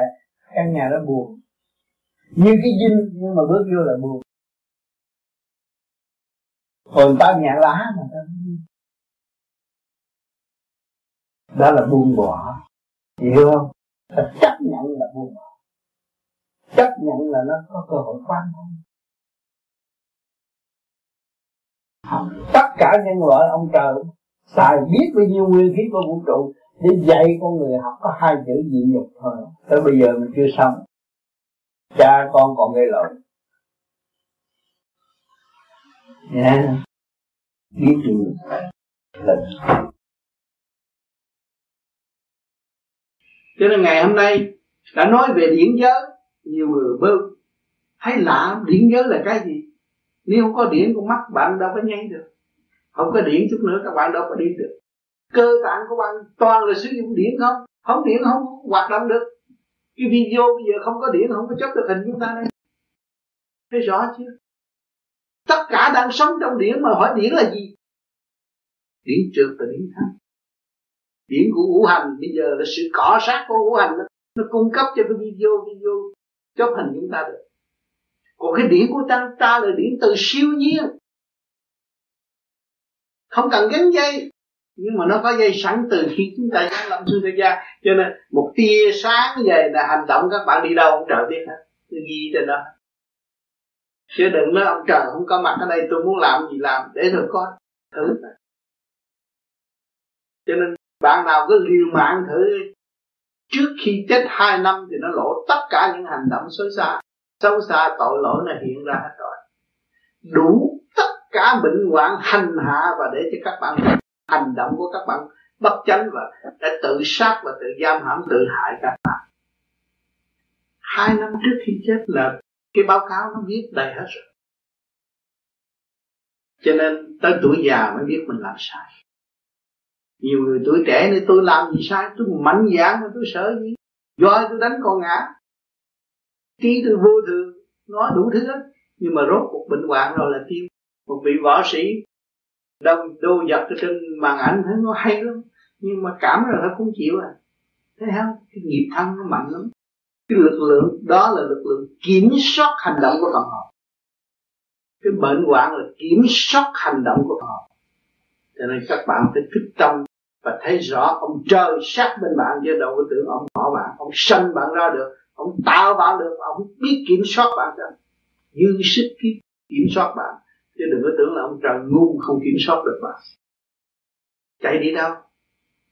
căn nhà nó buồn. Như cái dinh, nhưng mà bước vô là buồn. Còn ta nhà lá mà ta đó là buông bỏ. Hiểu không? Ta chấp nhận là buông bỏ chấp nhận là nó có cơ hội quan thông tất cả nhân loại ông trời, xài biết bao nhiêu nguyên khí của vũ trụ để dạy con người học có hai chữ dị nhục thôi. Tới bây giờ mình chưa xong. Cha con còn gây lộn nha yeah. biết gì lần cho nên ngày hôm nay đã nói về điển giới nhiều người bơ hay lạ điện giới là cái gì? Nếu không có điện, con mắt bạn đâu có nháy được. Không có điện chút nữa các bạn đâu có đi được. Cơ tạng của bạn toàn là sử dụng điện không? Không điện không hoạt động được. Cái video bây giờ không có điện không có chấp được hình chúng ta đây. Thấy rõ chưa? Tất cả đang sống trong điện mà hỏi điện là gì? Điện trượt và điện thắng điện của ngũ hành bây giờ là sự cỏ sát của ngũ hành nó, nó cung cấp cho cái video video chấp hành chúng ta được. Còn cái điển của ta ta là điển từ siêu nhiên. Không cần gắn dây, nhưng mà nó có dây sẵn từ khi chúng ta đang lâm sư thế gian. Cho nên một tia sáng về là hành động các bạn đi đâu cũng trời biết hết. Tôi ghi trên đó. Chứ đừng nói ông trời không có mặt ở đây, tôi muốn làm gì làm, để rồi coi thử cho nên bạn nào cứ liều mạng thử trước khi chết hai năm thì nó lộ tất cả những hành động xấu xa. Xấu xa, tội lỗi nó hiện ra hết rồi. Đủ tất cả bệnh hoạn hành hạ và để cho các bạn hành động của các bạn bất chánh và đã tự sát và tự giam hãm, tự hại các bạn. Hai năm trước khi chết là cái báo cáo nó viết đầy hết rồi. Cho nên tới tuổi già mới biết mình làm sai nhiều người tuổi trẻ nữa tôi làm gì sai? Tôi mạnh dạn mà tôi sợ gì? Do tôi đánh con ngã? Trí tôi vô thường, nói đủ thứ hết. Nhưng mà rốt cuộc bệnh hoạn rồi là tiêu. Một vị võ sĩ đông đô giật ở trên màn ảnh, thấy nó hay lắm. Nhưng mà cảm rồi nó cũng chịu à. Thấy không cái nghiệp thân nó mạnh lắm. Cái lực lượng, đó là lực lượng kiểm soát hành động của phần họ cái bệnh hoạn là kiểm soát hành động của họ cho nên các bạn phải thức tâm và thấy rõ ông trời sát bên bạn chứ đâu có tưởng ông bỏ bạn. Ông sanh bạn ra được, ông tạo bạn được, ông biết kiểm soát bạn được. Dư sức kiểm soát bạn, chứ đừng có tưởng là ông trời ngu không kiểm soát được bạn. Chạy đi đâu?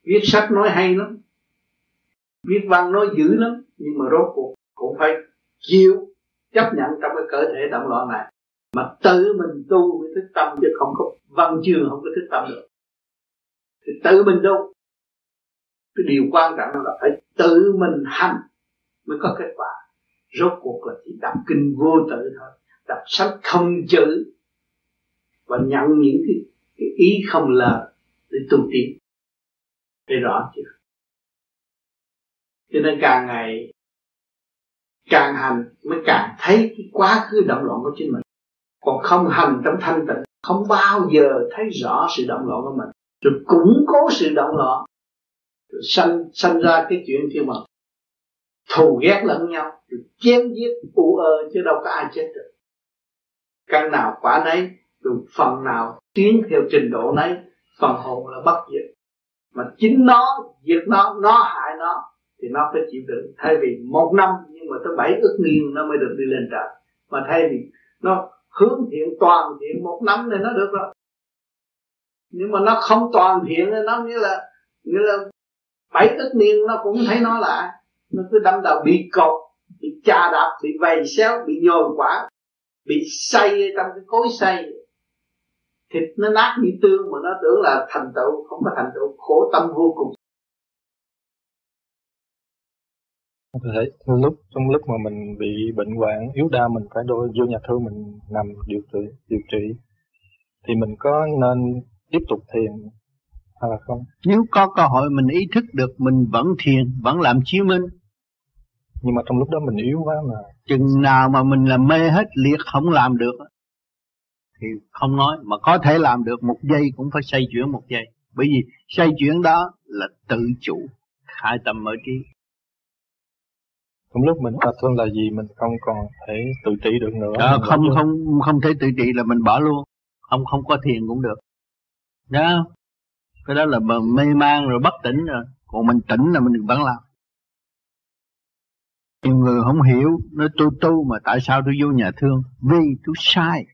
Viết sách nói hay lắm, viết văn nói dữ lắm, nhưng mà rốt cuộc cũng phải chịu chấp nhận trong cái cơ thể động loạn này. Mà tự mình tu mới thức tâm, chứ không có văn chương, không có thức tâm được thì tự mình tu. Cái điều quan trọng là phải tự mình hành mới có kết quả. Rốt cuộc là chỉ đọc kinh vô tự thôi. Đọc sách không chữ và nhận những cái, cái ý không lời để tu tiến. Để rõ chưa? Cho nên càng ngày càng hành mới càng thấy cái quá khứ động loạn của chính mình. Còn không hành trong thanh tịnh không bao giờ thấy rõ sự động loạn của mình rồi củng cố sự động loạn. Rồi sanh sanh ra cái chuyện kia mà thù ghét lẫn nhau. Rồi chém giết, u ơ, chứ đâu có ai chết được. Căn nào quả nấy, rồi phần nào tiến theo trình độ nấy, phần hồn là bất diệt. Mà chính nó, diệt nó nó hại nó, thì nó phải chịu đựng. Thay vì một năm, nhưng mà tới bảy ức niên nó mới được đi lên trời. Mà thay vì nó hướng thiện, toàn thiện, một năm thì nó được rồi nhưng mà nó không toàn thiện, nó như là như là bảy ức niên, nó cũng thấy nó lại nó cứ đâm đầu bị cột, bị chà đạp, bị vầy xéo, bị nhồi quả, bị xây trong cái cối xây thịt nó nát như tương mà nó tưởng là thành tựu, không có thành tựu, khổ tâm vô cùng. Có thể lúc, trong lúc mà mình bị bệnh hoạn, yếu đau mình phải đôi, vô nhà thương mình nằm điều trị điều trị. Thì mình có nên tiếp tục thiền hay là không? Nếu có cơ hội mình ý thức được mình vẫn thiền vẫn làm chiếu minh nhưng mà trong lúc đó mình yếu quá mà. chừng nào mà mình làm mê hết liệt không làm được thì không nói mà có thể làm được một giây cũng phải xoay chuyển một giây. Bởi vì xoay chuyển đó là tự chủ khai tâm mở trí. Trong lúc mình thật hơn là gì mình không còn thể tự trị được nữa? À, không không không thể tự trị là mình bỏ luôn. Không không có thiền cũng được đó cái đó là mê man rồi bất tỉnh rồi. Còn mình tỉnh là mình vẫn làm. Nhiều người không hiểu, nói tôi tu mà tại sao tôi vô nhà thương? Vì tôi sai.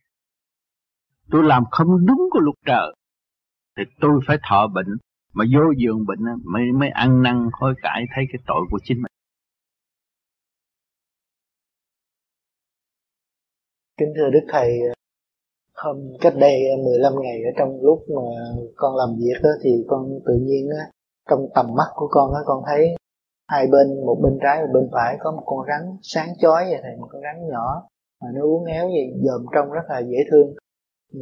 Tôi làm không đúng của luật trời. Thì tôi phải thọ bệnh. Mà vô giường bệnh mới mới ăn năn, hối cải, thấy cái tội của chính mình. Kính thưa đức thầy hôm cách đây ờ, 15 ngày ở trong lúc mà con làm việc đó, thì con tự nhiên á, trong tầm mắt của con á, con thấy hai bên một bên trái và bên phải có một con rắn sáng chói vậy thầy một con rắn nhỏ mà nó uốn éo gì dòm trong rất là dễ thương.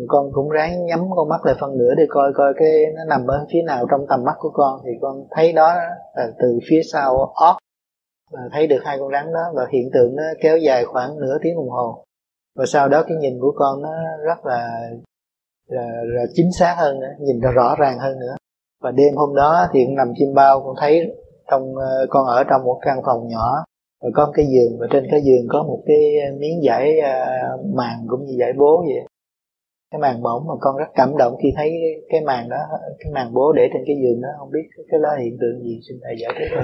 Con cũng ráng nhắm con mắt lại phân nửa để coi coi cái nó nằm ở phía nào trong tầm mắt của con. Thì con thấy đó là từ phía sau ót và thấy được hai con rắn đó. Và hiện tượng nó kéo dài khoảng nửa tiếng đồng hồ và sau đó cái nhìn của con nó rất là là, là chính xác hơn nữa nhìn ra rõ ràng hơn nữa. Và đêm hôm đó thì cũng nằm chim bao con thấy trong ờ, con ở trong một căn phòng nhỏ rồi có một cái giường và trên cái giường có một cái miếng giải uh, ờ, màn cũng như giải bố vậy. Cái màn mỏng mà con rất cảm động khi thấy cái màn đó cái màn bố để trên cái giường đó không biết cái đó hiện tượng gì xin thầy giải thích.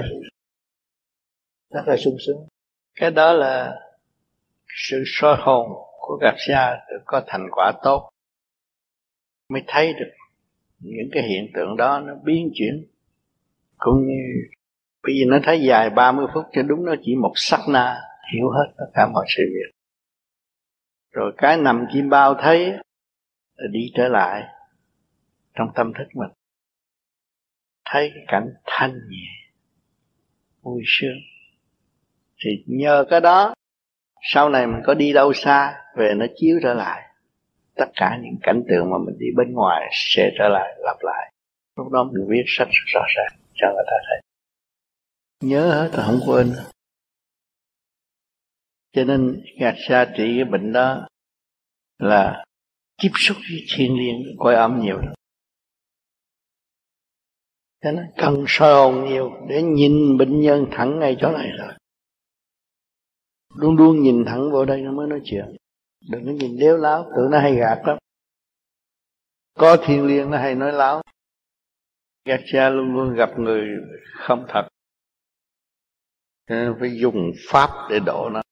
Rất là sung sướng. Cái đó là sự soi hồn của gặp xa được có thành quả tốt, mới thấy được những cái hiện tượng đó nó biến chuyển. Cũng như bây giờ nó thấy dài 30 phút cho đúng nó chỉ một sắc na, hiểu hết tất cả mọi sự việc. Rồi cái nằm chim bao thấy là đi trở lại trong tâm thức mình. Thấy cái cảnh thanh nhẹ, vui sướng. Thì nhờ cái đó sau này mình có đi đâu xa, về nó chiếu trở lại. Tất cả những cảnh tượng mà mình đi bên ngoài sẽ trở lại, lặp lại. Lúc đó mình viết sách rõ ràng cho người ta thấy. Nhớ hết là không quên. Cho nên gạt xa trị cái bệnh đó là tiếp xúc với thiên liên coi âm nhiều lắm. Cho nên cần soi hồn nhiều để nhìn bệnh nhân thẳng ngay chỗ này rồi luôn luôn nhìn thẳng vào đây nó mới nói chuyện. Đừng có nhìn đéo láo tự nó hay gạt lắm. Có thiên liêng nó hay nói láo. Gạt cha luôn luôn gặp người không thật. Nên phải dùng pháp để độ nó.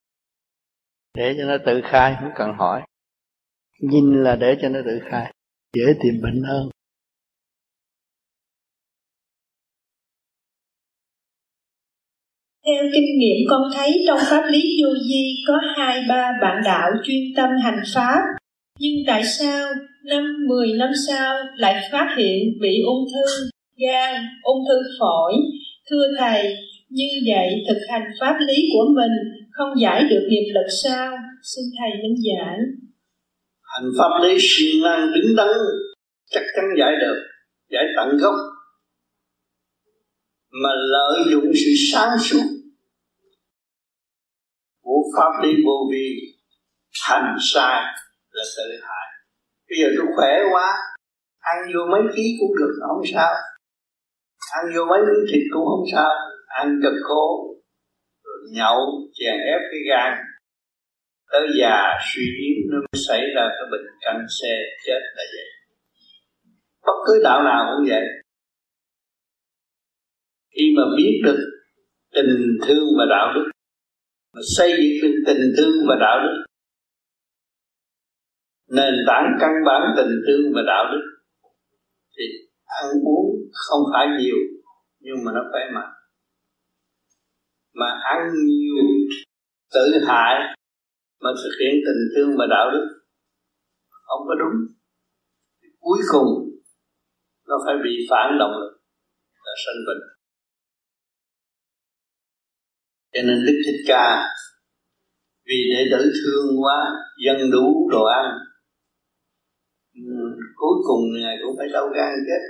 Để cho nó tự khai, không cần hỏi. Nhìn là để cho nó tự khai. Dễ tìm bệnh hơn. Theo kinh nghiệm con thấy trong pháp lý vô vi có hai ba bạn đạo chuyên tâm hành pháp, nhưng tại sao năm mười năm sau lại phát hiện bị ung thư gan, ung thư phổi? Thưa thầy, như vậy thực hành pháp lý của mình không giải được nghiệp lực sao? Xin thầy minh giải. Hành pháp lý siêng năng đứng đắn chắc chắn giải được, giải tận gốc mà lợi dụng sự sáng suốt pháp lý vô vi, thành sai là tự hại bây giờ tôi khỏe quá, ăn vô mấy ký cũng được, không sao. Ăn vô mấy miếng thịt cũng không sao. Ăn cực khổ, rồi nhậu, chèn ép cái gan. Tới già suy yếu, nó mới xảy ra cái bệnh căn xe, chết là vậy. Bất cứ đạo nào cũng vậy. Khi mà biết được tình thương và đạo đức mà xây dựng được tình thương và đạo đức. Nền tảng căn bản tình thương và đạo đức thì ăn uống không phải nhiều, nhưng mà nó phải mạnh. Mà ăn nhiều tự hại mà thực hiện tình thương và đạo đức không có đúng cuối cùng nó phải bị phản động lực là sanh bệnh cho nên đức thích ca vì đệ tử thương quá dân đủ đồ ăn ừ, cuối cùng ngài cũng phải đau gan chết.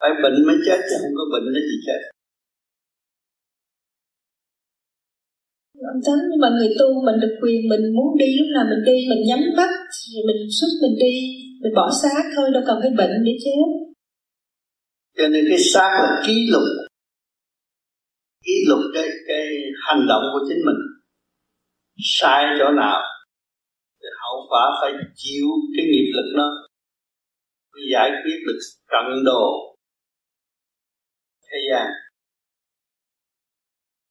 Phải bệnh mới chết chứ không có bệnh nó gì chết. Ông tánh nhưng mà người tu mình được quyền mình muốn đi lúc nào mình đi mình nhắm mắt rồi mình xuất mình đi mình bỏ xác thôi đâu cần phải bệnh để chết. Cho nên cái xác là ký lục ý lục cái cái hành động của chính mình. Sai chỗ nào thì hậu quả phải chịu cái nghiệp lực đó mới giải quyết được trận đồ. Thế gian.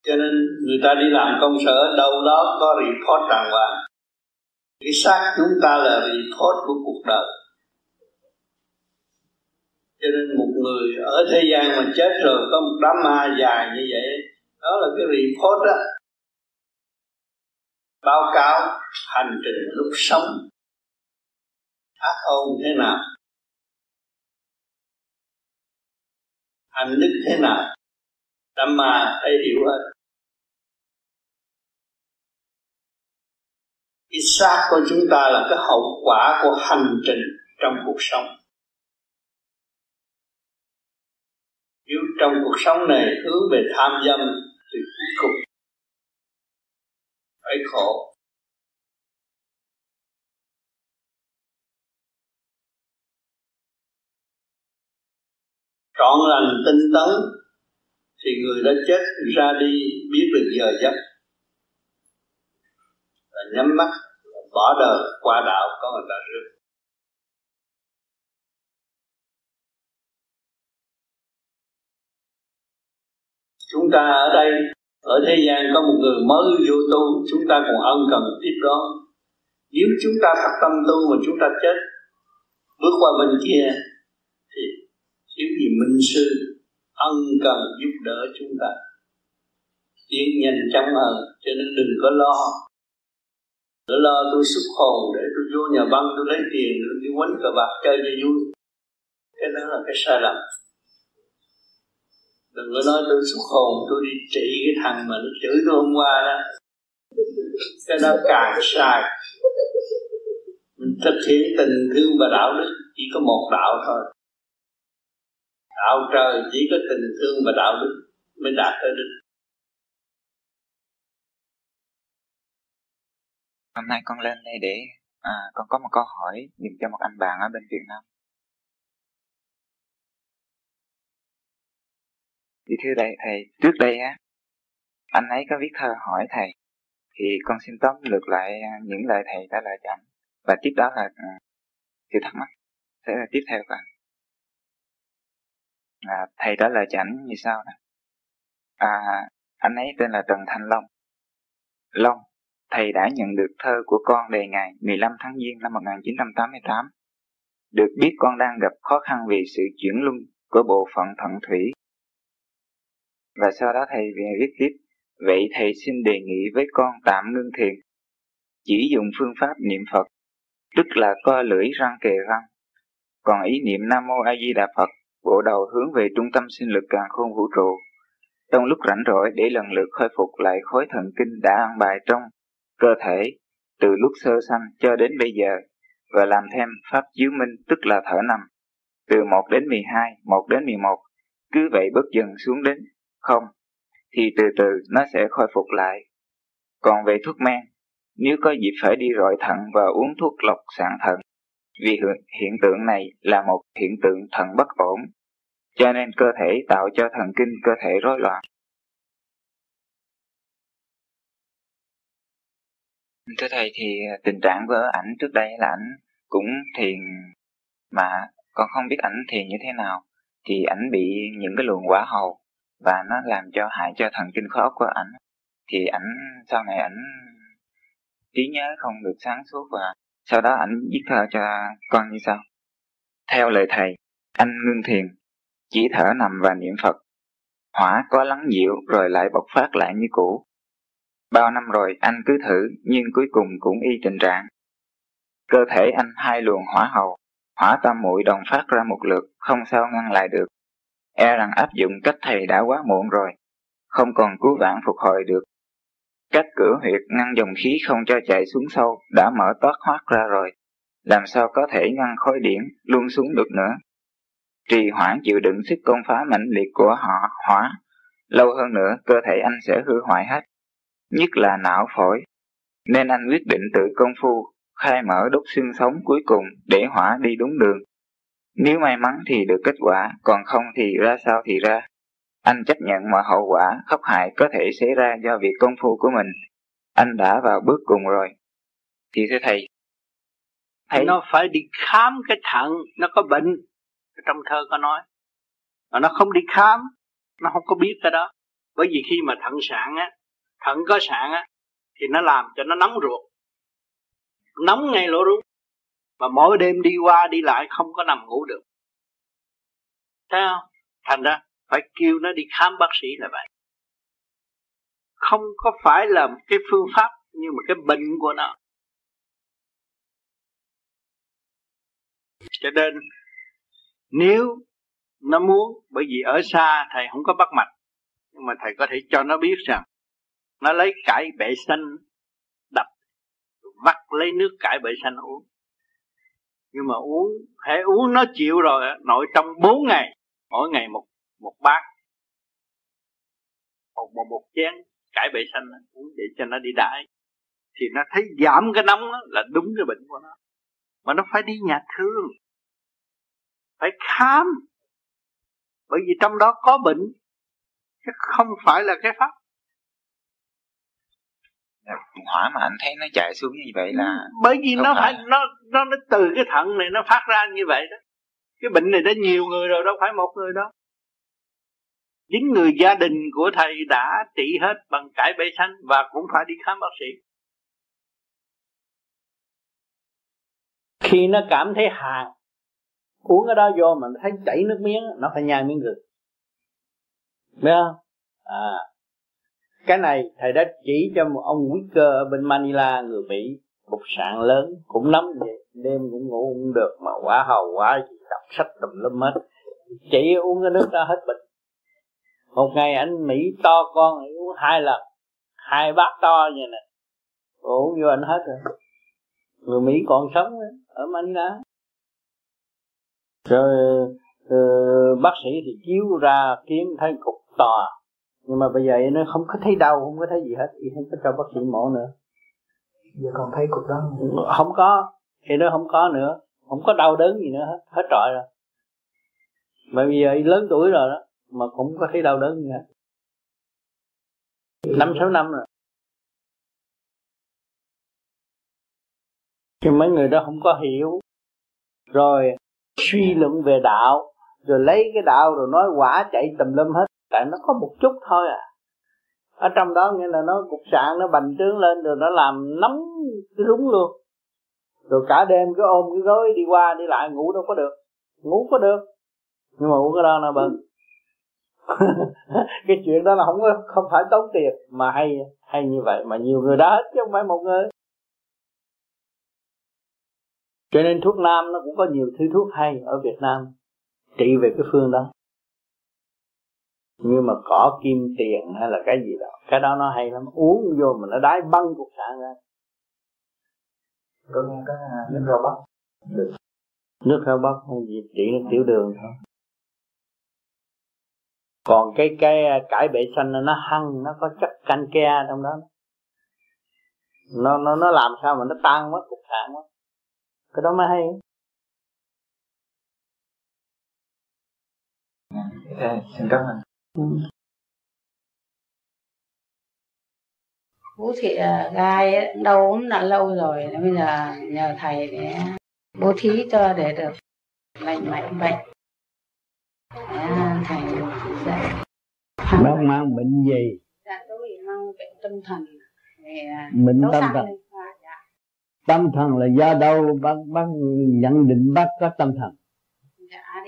Cho nên người ta đi làm công sở, đâu đó có report đàng hoàng. Cái xác chúng ta là report của cuộc đời cho nên một người ở thế gian mà chết rồi có một đám ma dài như vậy, đó là cái report đó báo cáo hành trình lúc sống. Ác ôn thế nào? Hành đức thế nào? Đám ma thấy hiểu hết. Cái xác của chúng ta là cái hậu quả của hành trình trong cuộc sống. Nếu trong cuộc sống này hướng về tham dâm thì cuối cùng phải khổ. Trọn lành tinh tấn thì người đã chết ra đi biết được giờ giấc. Và nhắm mắt bỏ đời qua đạo có người ta rước. Chúng ta ở đây, ở thế gian có một người mới vô tu, chúng ta còn ân cần tiếp đó. Nếu chúng ta thật tâm tu mà chúng ta chết, bước qua bên kia, thì thiếu gì minh sư ân cần giúp đỡ chúng ta. Tiến nhanh chóng hơn cho nên đừng có lo. Đỡ lo tôi xuất hồn để tôi vô nhà băng tôi lấy tiền, tôi đi quánh cờ bạc chơi cho vui. Cái đó là cái sai lầm đừng có nói tôi xuất hồn tôi đi trị cái thằng mà nó chửi tôi hôm qua đó. Cái đó càng sai. Mình thực hiện tình thương và đạo đức chỉ có một đạo thôi. Đạo trời chỉ có tình thương và đạo đức mới đạt tới đích hôm nay con lên đây để à, con có một câu hỏi dành cho một anh bạn ở bên Việt Nam. Thì thưa đây thầy trước đây á anh ấy có viết thơ hỏi thầy thì con xin tóm lược lại à, những lời thầy đã lời chọn. Và tiếp đó là uh, sự thắc mắc sẽ là tiếp theo cả à, thầy đã lựa chọn như sau nè. À, anh ấy tên là Trần Thanh Long. Long thầy đã nhận được thơ của con đề ngày 15 tháng Giêng năm 1988 được biết con đang gặp khó khăn vì sự chuyển luân của bộ phận thận thủy và sau đó thầy về viết tiếp vậy thầy xin đề nghị với con tạm ngưng thiền chỉ dùng phương pháp niệm Phật tức là co lưỡi răng kề răng. Còn ý niệm Nam Mô A Di Đà Phật bộ đầu hướng về trung tâm sinh lực càng khôn vũ trụ. Trong lúc rảnh rỗi để lần lượt khôi phục lại khối thần kinh đã ăn bài trong cơ thể từ lúc sơ sanh cho đến bây giờ và làm thêm pháp chiếu minh tức là thở nằm từ 1 đến 12, 1 đến 11 cứ vậy bước dần xuống đến không thì từ từ nó sẽ khôi phục lại. Còn về thuốc men, nếu có dịp phải đi rọi thận và uống thuốc lọc sạn thận, vì hiện tượng này là một hiện tượng thận bất ổn, cho nên cơ thể tạo cho thần kinh cơ thể rối loạn. Thưa thầy thì tình trạng của ảnh trước đây là ảnh cũng thiền mà con không biết ảnh thiền như thế nào thì ảnh bị những cái luồng quả hầu và nó làm cho hại cho thần kinh khớp của ảnh. Thì ảnh, sau này ảnh trí nhớ không được sáng suốt và sau đó ảnh viết thơ cho con như sau. Theo lời thầy, anh ngưng thiền, chỉ thở nằm và niệm phật. Hỏa có lắng dịu rồi lại bộc phát lại như cũ. Bao năm rồi anh cứ thử, nhưng cuối cùng cũng y tình trạng. Cơ thể anh hai luồng hỏa hầu, hỏa tam muội đồng phát ra một lượt, không sao ngăn lại được e rằng áp dụng cách thầy đã quá muộn rồi, không còn cứu vãn phục hồi được. Cách cửa huyệt ngăn dòng khí không cho chạy xuống sâu đã mở toát thoát ra rồi, làm sao có thể ngăn khối điển luôn xuống được nữa. Trì hoãn chịu đựng sức công phá mạnh liệt của họ hỏa, lâu hơn nữa cơ thể anh sẽ hư hoại hết, nhất là não phổi. Nên anh quyết định tự công phu, khai mở đốt xương sống cuối cùng để hỏa đi đúng đường. Nếu may mắn thì được kết quả, còn không thì ra sao thì ra. Anh chấp nhận mọi hậu quả khốc hại có thể xảy ra do việc công phu của mình. Anh đã vào bước cùng rồi. Thì thưa thầy, thầy nó phải đi khám cái thận nó có bệnh trong thơ có nói mà nó không đi khám nó không có biết cái đó bởi vì khi mà thận sạn á thận có sạn á thì nó làm cho nó nóng ruột nóng ngay lỗ ruột mà mỗi đêm đi qua đi lại không có nằm ngủ được. Thấy không? Thành ra phải kêu nó đi khám bác sĩ là vậy. Không có phải là một cái phương pháp, nhưng mà cái bệnh của nó. Cho nên, nếu nó muốn, bởi vì ở xa thầy không có bắt mạch, nhưng mà thầy có thể cho nó biết rằng, nó lấy cải bệ xanh đập, vắt lấy nước cải bệ xanh uống nhưng mà uống hãy uống nó chịu rồi nội trong 4 ngày mỗi ngày một một bát. Một một, một chén cải bệ xanh uống để cho nó đi đại thì nó thấy giảm cái nóng đó, là đúng cái bệnh của nó. Mà nó phải đi nhà thương phải khám. Bởi vì trong đó có bệnh chứ không phải là cái pháp hỏa mà anh thấy nó chạy xuống như vậy là bởi vì nó phải. nó nó nó từ cái thận này nó phát ra như vậy đó. Cái bệnh này đã nhiều người rồi đâu phải một người đâu. Chính người gia đình của thầy đã trị hết bằng cải bể xanh và cũng phải đi khám bác sĩ. Khi nó cảm thấy hàn uống cái đó vô mà nó thấy chảy nước miếng nó phải nhai miếng gừng biết không? À cái này thầy đã chỉ cho một ông quý cơ ở bên Manila người Mỹ cục sạn lớn cũng nắm vậy. Đêm cũng ngủ không được mà quá hầu quá gì đọc sách tùm lum hết. Chỉ uống cái nước đó hết bệnh một ngày anh Mỹ to con uống hai lần. Hai bát to như này uống vô anh hết rồi. Người Mỹ còn sống ở Manila. Rồi uh, bác sĩ thì chiếu ra kiến thấy cục to nhưng mà bây giờ nó không có thấy đau không có thấy gì hết thì không có cho bác sĩ mổ nữa. Giờ còn thấy cục đó không? không có thì nó không có nữa. Không có đau đớn gì nữa hết hết trọi rồi. Mà bây giờ lớn tuổi rồi đó mà cũng có thấy đau đớn gì hết. Năm sáu năm rồi. Thì mấy người đó không có hiểu. Rồi suy luận về đạo rồi lấy cái đạo rồi nói quả chạy tùm lum hết tại nó có một chút thôi à. Ở trong đó nghĩa là nó cục sạn, nó bành trướng lên rồi nó làm nóng cái rúng luôn. Rồi cả đêm cứ ôm cái gối đi qua đi lại, ngủ đâu có được. Ngủ có được. Nhưng mà ngủ cái đó nó bận cái chuyện đó là không có, không phải tốn tiền, mà hay hay như vậy, mà nhiều người đã hết chứ không phải một người. Cho nên thuốc nam nó cũng có nhiều thứ thuốc hay ở Việt Nam. Trị về cái phương đó nhưng mà cỏ kim tiền hay là cái gì đó cái đó nó hay lắm. Uống vô mà nó đái băng cục sạn ra. Có nghe cái nước rau bắp. Được. Nước rau bắp không gì trị nó tiểu đường thôi. Còn cái cái cải bệ xanh nó hăng nó có chất canh ke trong đó. Nó nó nó làm sao mà nó tan mất cục sạn mất cái đó mới hay. À, xin cảm ơn. Bố thị gai đâu cũng đã lâu rồi bây giờ nhờ thầy để bố thí cho để được lành mạnh bệnh. Thầy dạy bác mang bệnh gì? Dạ tôi bị mang bệnh tâm thần. Về bệnh tâm thần. tâm thần là do đâu? Bác bác nhận định bác có tâm thần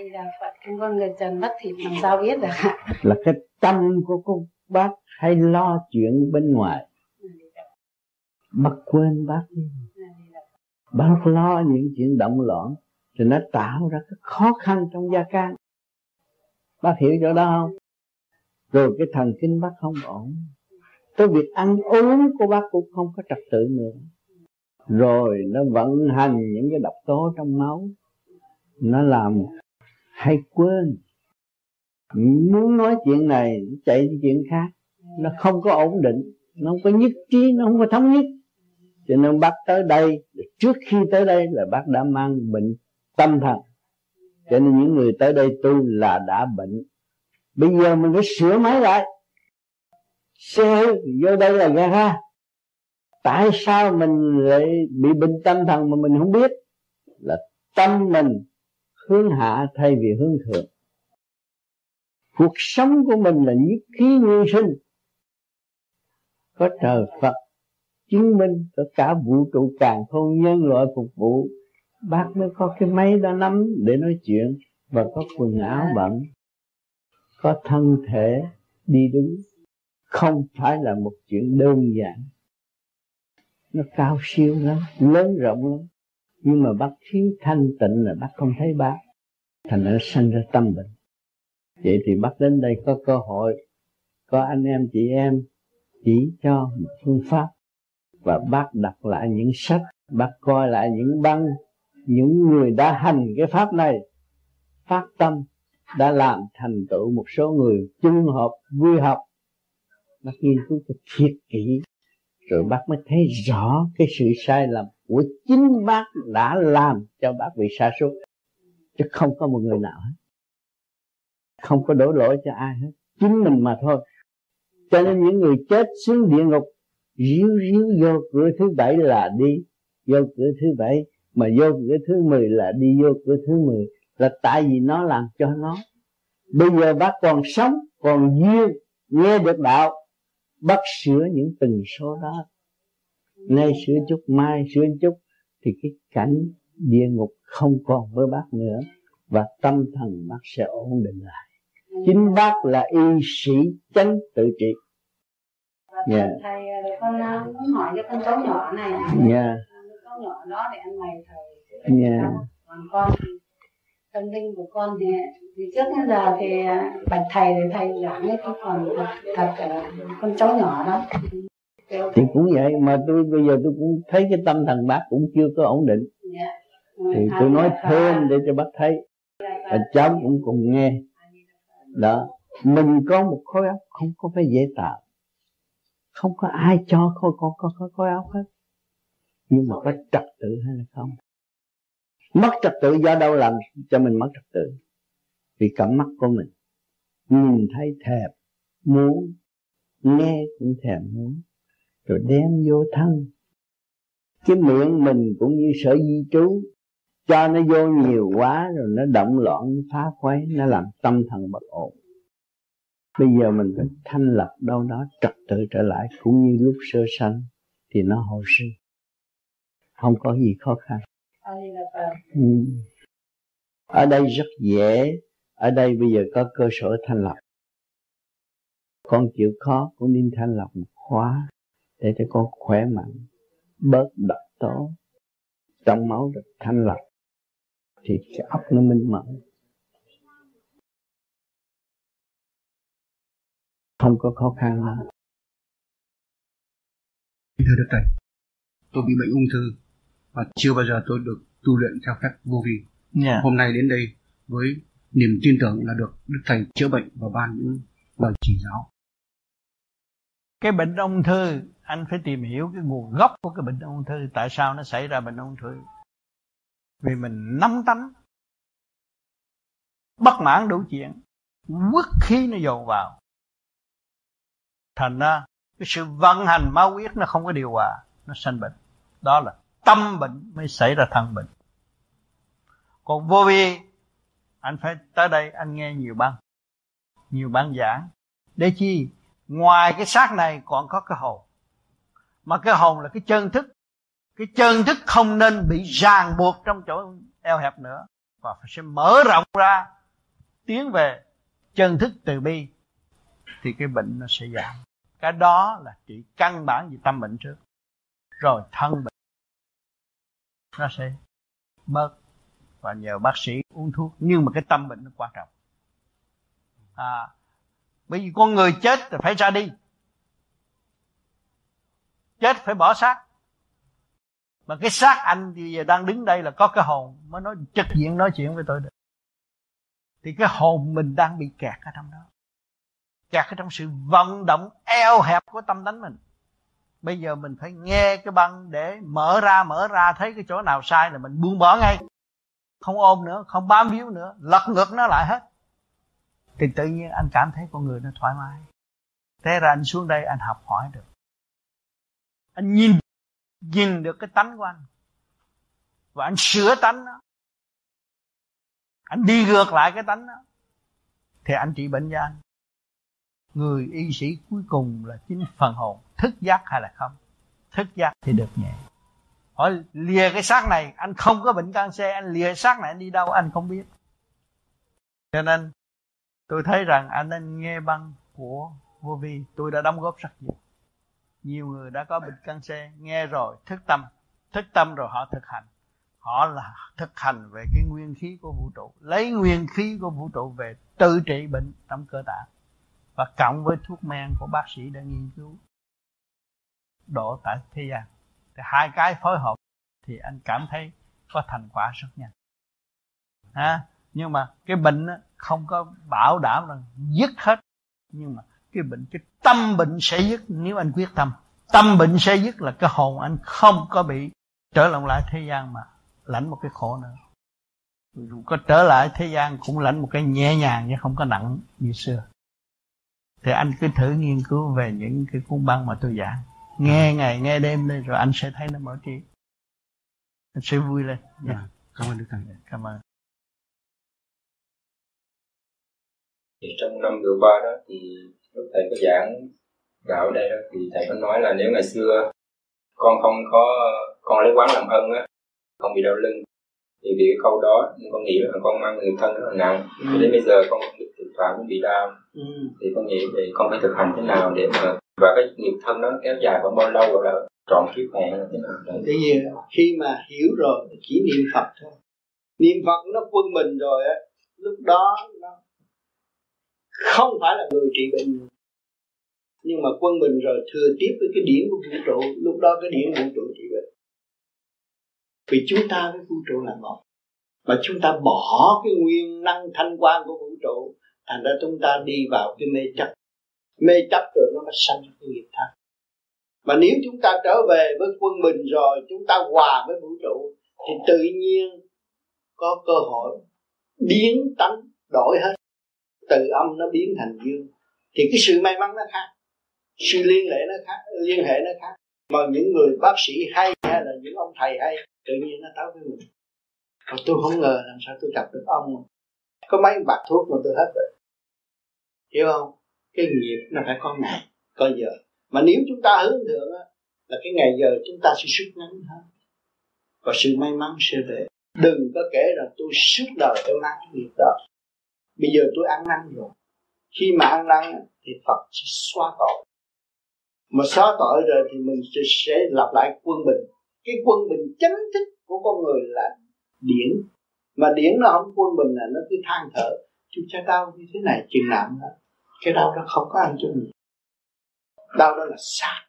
dạ đi là phật con có người trần mất thì làm sao biết được là cái tâm của cô bác hay lo chuyện bên ngoài. Bác quên bác đi. Bác lo những chuyện động loạn thì nó tạo ra cái khó khăn trong gia can. Bác hiểu chỗ đó không? Rồi cái thần kinh bác không ổn. Cái việc ăn uống của bác cũng không có trật tự nữa. Rồi nó vận hành những cái độc tố trong máu. Nó làm hay quên. Muốn nói chuyện này, chạy đi chuyện khác. Nó không có ổn định, nó không có nhất trí, nó không có thống nhất. Cho nên bác tới đây, trước khi tới đây là bác đã mang bệnh tâm thần. Cho nên những người tới đây tu là đã bệnh. Bây giờ mình phải sửa máy lại. Xe vô đây là gara tại sao mình lại bị bệnh tâm thần mà mình không biết? Là tâm mình hướng hạ thay vì hướng thượng. Cuộc sống của mình là nhất khí nguyên sinh. Có trời Phật chứng minh có cả vũ trụ càng không nhân loại phục vụ bác mới có cái máy đó nắm để nói chuyện và có quần áo bẩn, có thân thể đi đứng. Không phải là một chuyện đơn giản. Nó cao siêu lắm lớn rộng lắm nhưng mà bác thiếu thanh tịnh là bác không thấy bác. Thành ra sanh ra tâm bệnh. Vậy thì bác đến đây có cơ hội, có anh em chị em chỉ cho một phương pháp. Và bác đọc lại những sách, bác coi lại những băng, những người đã hành cái pháp này. Phát tâm đã làm thành tựu một số người chung hợp, vui học. Bác nghiên cứu cho thiệt kỹ, rồi bác mới thấy rõ cái sự sai lầm của chính bác đã làm cho bác bị sa sút. Chứ không có một người nào hết. Không có đổ lỗi cho ai hết. Chính mình mà thôi. Cho nên những người chết xuống địa ngục, ríu ríu vô cửa thứ bảy là đi, vô cửa thứ bảy, mà vô cửa thứ mười là đi vô cửa thứ mười, là tại vì nó làm cho nó. Bây giờ bác còn sống, còn duyên, nghe được đạo, bác sửa những từng số đó nay sửa chút mai sửa chút thì cái cảnh địa ngục không còn với bác nữa và tâm thần bác sẽ ổn định lại chính bác là y sĩ chánh tự trị dạ yeah. thầy con uh, muốn hỏi cho con cháu nhỏ này dạ yeah. cháu nhỏ đó để ăn mày thầy dạ yeah. còn con tâm linh của con thì thì trước đến giờ thì à, bạch thầy thì thầy giảng ấy còn thật, thật con cháu nhỏ đó thì cũng vậy mà tôi bây giờ tôi cũng thấy cái tâm thần bác cũng chưa có ổn định. Yeah. thì tôi nói thêm để cho bác thấy. Và cháu cũng cùng nghe. Đó. Mình có một khối óc không có phải dễ tạo. Không có ai cho có có có có khối óc hết. Nhưng mà có trật tự hay là không? Mất trật tự do đâu làm cho mình mất trật tự? Vì cặp mắt của mình. Nhìn thấy thèm muốn nghe cũng thèm muốn rồi đem vô thân. Cái miệng mình cũng như sở di trú, cho nó vô nhiều quá rồi nó động loạn, nó phá quấy nó làm tâm thần bất ổn. Bây giờ mình phải thanh lập đâu đó, trật tự trở lại, cũng như lúc sơ sanh, thì nó hồi sinh. Không có gì khó khăn. Ừ. ở đây rất dễ. Ở đây bây giờ có cơ sở thanh lập con chịu khó cũng nên thanh lập một khóa để cho con khỏe mạnh bớt độc tố. Trong máu được thanh lập thì cái óc nó minh mẫn. Không có khó khăn nào thưa đức thầy tôi bị bệnh ung thư và chưa bao giờ tôi được tu luyện theo phép vô vi. Yeah. hôm nay đến đây với niềm tin tưởng là được đức thầy chữa bệnh và ban những lời chỉ giáo cái bệnh ung thư, anh phải tìm hiểu cái nguồn gốc của cái bệnh ung thư, tại sao nó xảy ra bệnh ung thư. Vì mình nắm tánh, bất mãn đủ chuyện quất khí nó dồn vào. Thành ra, cái sự vận hành máu huyết nó không có điều hòa, nó sanh bệnh. Đó là tâm bệnh mới xảy ra thân bệnh. Còn vô vi, anh phải tới đây anh nghe nhiều băng nhiều băng giảng. Để chi? Ngoài cái xác này còn có cái hồn. Mà cái hồn là cái chân thức. Cái chân thức không nên bị ràng buộc trong chỗ eo hẹp nữa. Và phải sẽ mở rộng ra, tiến về chân thức từ bi, thì cái bệnh nó sẽ giảm. Cái đó là trị căn bản về tâm bệnh trước. Rồi thân bệnh. Nó sẽ bớt. Và nhờ bác sĩ uống thuốc. Nhưng mà cái tâm bệnh nó quan trọng. À bởi vì con người chết thì phải ra đi. Chết phải bỏ xác. Mà cái xác anh thì giờ đang đứng đây là có cái hồn mới nói, trực diện nói chuyện với tôi được. Thì cái hồn mình đang bị kẹt ở trong đó. Kẹt ở trong sự vận động eo hẹp của tâm tánh mình. Bây giờ mình phải nghe cái băng để mở ra mở ra, thấy cái chỗ nào sai là mình buông bỏ ngay. Không ôm nữa, không bám víu nữa, lật ngược nó lại hết thì tự nhiên anh cảm thấy con người nó thoải mái. Thế ra anh xuống đây anh học hỏi được. Anh nhìn nhìn được cái tánh của anh. Và anh sửa tánh nó. Anh đi ngược lại cái tánh đó thì anh trị bệnh cho anh. Người y sĩ cuối cùng là chính phần hồn. Thức giác hay là không? Thức giác thì được nhẹ. Hỏi, lìa cái xác này, anh không có bệnh canxi, anh lìa xác này, anh đi đâu, anh không biết. Cho nên tôi thấy rằng anh nên nghe băng của vô vi. Tôi đã đóng góp rất nhiều. Nhiều người đã có bệnh canxi nghe rồi thức tâm. Thức tâm rồi họ thực hành. Họ là thực hành về cái nguyên khí của vũ trụ. Lấy nguyên khí của vũ trụ về tự trị bệnh trong cơ tạng. Và cộng với thuốc men của bác sĩ đã nghiên cứu độ tại thế gian. Thì hai cái phối hợp thì anh cảm thấy có thành quả rất nhanh. À, nhưng mà cái bệnh không có bảo đảm là dứt hết. Nhưng mà cái bệnh cái tâm bệnh sẽ dứt nếu anh quyết tâm. Tâm bệnh sẽ dứt là cái hồn anh không có bị trở lòng lại thế gian mà lãnh một cái khổ nữa. Dù có trở lại thế gian cũng lãnh một cái nhẹ nhàng chứ không có nặng như xưa. Thì anh cứ thử nghiên cứu về những cái cuốn băng mà tôi giảng. Nghe ngày nghe đêm đây rồi anh sẽ thấy nó mở trí. Anh sẽ vui lên. Yeah. Dạ. cảm ơn đức thầy. Cảm ơn thì trong năm vừa qua đó thì lúc thầy có giảng đạo ở đây đó thì thầy có nói là nếu ngày xưa con không có con lấy quán làm ân á không bị đau lưng thì vì cái câu đó con nghĩ là con mang người thân rất là nặng ừ. đến bây giờ con thỉnh thoảng cũng bị đau ừ. thì con nghĩ thì con phải thực hành thế nào để mà và cái nghiệp thân nó kéo dài khoảng bao lâu gọi là trọn kiếp hẹn là thế nào. Thế gì khi mà hiểu rồi chỉ niệm Phật thôi niệm Phật nó quân mình rồi á lúc đó nó không phải là người trị bệnh. Nhưng mà quân bình rồi thừa tiếp với cái điển của vũ trụ, lúc đó cái điển vũ trụ trị bệnh. Vì chúng ta với vũ trụ là một. Mà chúng ta bỏ cái nguyên năng thanh quan của vũ trụ, thành ra chúng ta đi vào cái mê chấp. Mê chấp rồi nó mới sanh cái nghiệp thân. Mà nếu chúng ta trở về với quân bình rồi, chúng ta hòa với vũ trụ, thì tự nhiên có cơ hội biến tánh đổi hết từ âm nó biến thành dương thì cái sự may mắn nó khác sự liên hệ nó khác liên hệ nó khác. Mà những người bác sĩ hay hay là những ông thầy hay tự nhiên nó tới với mình. Còn tôi không ngờ làm sao tôi gặp được ông. Có mấy bạc thuốc mà tôi hết rồi hiểu không? Cái nghiệp nó phải có ngày có giờ. Mà nếu chúng ta hướng thượng á, là cái ngày giờ chúng ta sẽ rút ngắn hơn. Và sự may mắn sẽ về. Đừng có kể rằng tôi suốt đời tôi mang cái nghiệp đó bây giờ tôi ăn năn rồi. Khi mà ăn năn thì Phật sẽ xóa tội. Mà xóa tội rồi thì mình sẽ, sẽ lặp lại quân bình. Cái quân bình chánh thức của con người là điển. Mà điển nó không quân bình là nó cứ than thở. Chúng cha đau như thế này chừng nào đó cái đau đó không có ăn cho mình. Đau đó là sát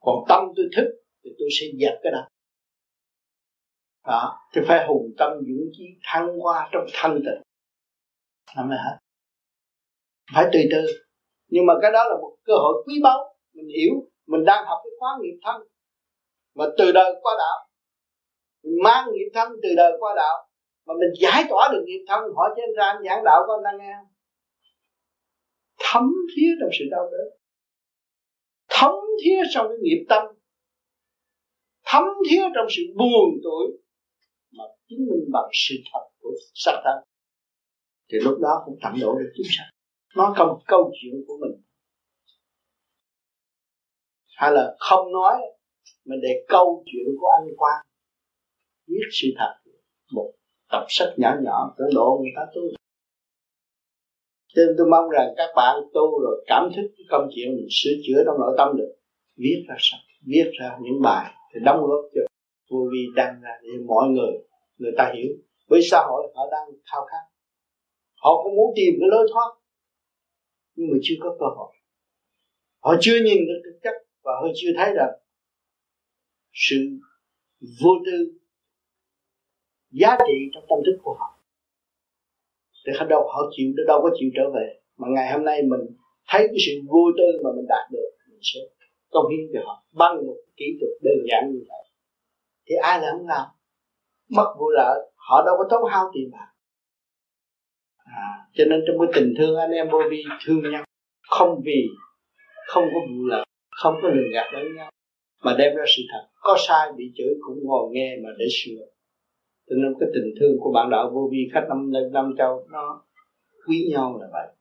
còn tâm tôi thức thì tôi sẽ dẹp cái đó. Đó thì phải hùng tâm dũng chí thăng hoa trong thanh tịnh nó mới hết phải từ từ. Nhưng mà cái đó là một cơ hội quý báu. Mình hiểu, mình đang học cái khóa nghiệp thân. Mà từ đời qua đạo. Mình mang nghiệp thân từ đời qua đạo. Mà mình giải tỏa được nghiệp thân. Hỏi trên ra anh giảng đạo con đang nghe thấm thía trong sự đau đớn. Thấm thía trong cái nghiệp tâm. Thấm thía trong sự buồn tuổi. Mà chứng minh bằng sự thật của sắc thân thì lúc đó cũng tận độ được chúng sanh. Nói câu câu chuyện của mình. Hay là không nói, mà để câu chuyện của anh Quang viết sự thật. Một tập sách nhỏ nhỏ cỡ độ người ta tu. Cho nên tôi mong rằng các bạn tu rồi cảm thức cái công chuyện mình sửa chữa trong nội tâm được. Viết ra sách, viết ra những bài thì đóng góp cho vô vi đăng ra để mọi người người ta hiểu. Với xã hội họ đang khao khát họ cũng muốn tìm cái lối thoát, nhưng mà chưa có cơ hội. Họ chưa nhìn được thực chất và họ chưa thấy được sự vô tư, giá trị trong tâm thức của họ. Để họ đâu, họ chịu, đâu có chịu trở về. Mà ngày hôm nay mình thấy cái sự vô tư mà mình đạt được, mình sẽ công hiến cho họ bằng một kỹ thuật đơn giản như vậy. Thì ai là không làm mất vụ lợi họ đâu có tốn hao tiền bạc à, cho nên trong cái tình thương anh em vô vi thương nhau không vì không có vụ lợi không có lường gạt lẫn nhau mà đem ra sự thật. Có sai bị chửi cũng ngồi nghe mà để sửa. Cho nên cái tình thương của bạn đạo vô vi khách năm năm châu nó quý nhau là vậy.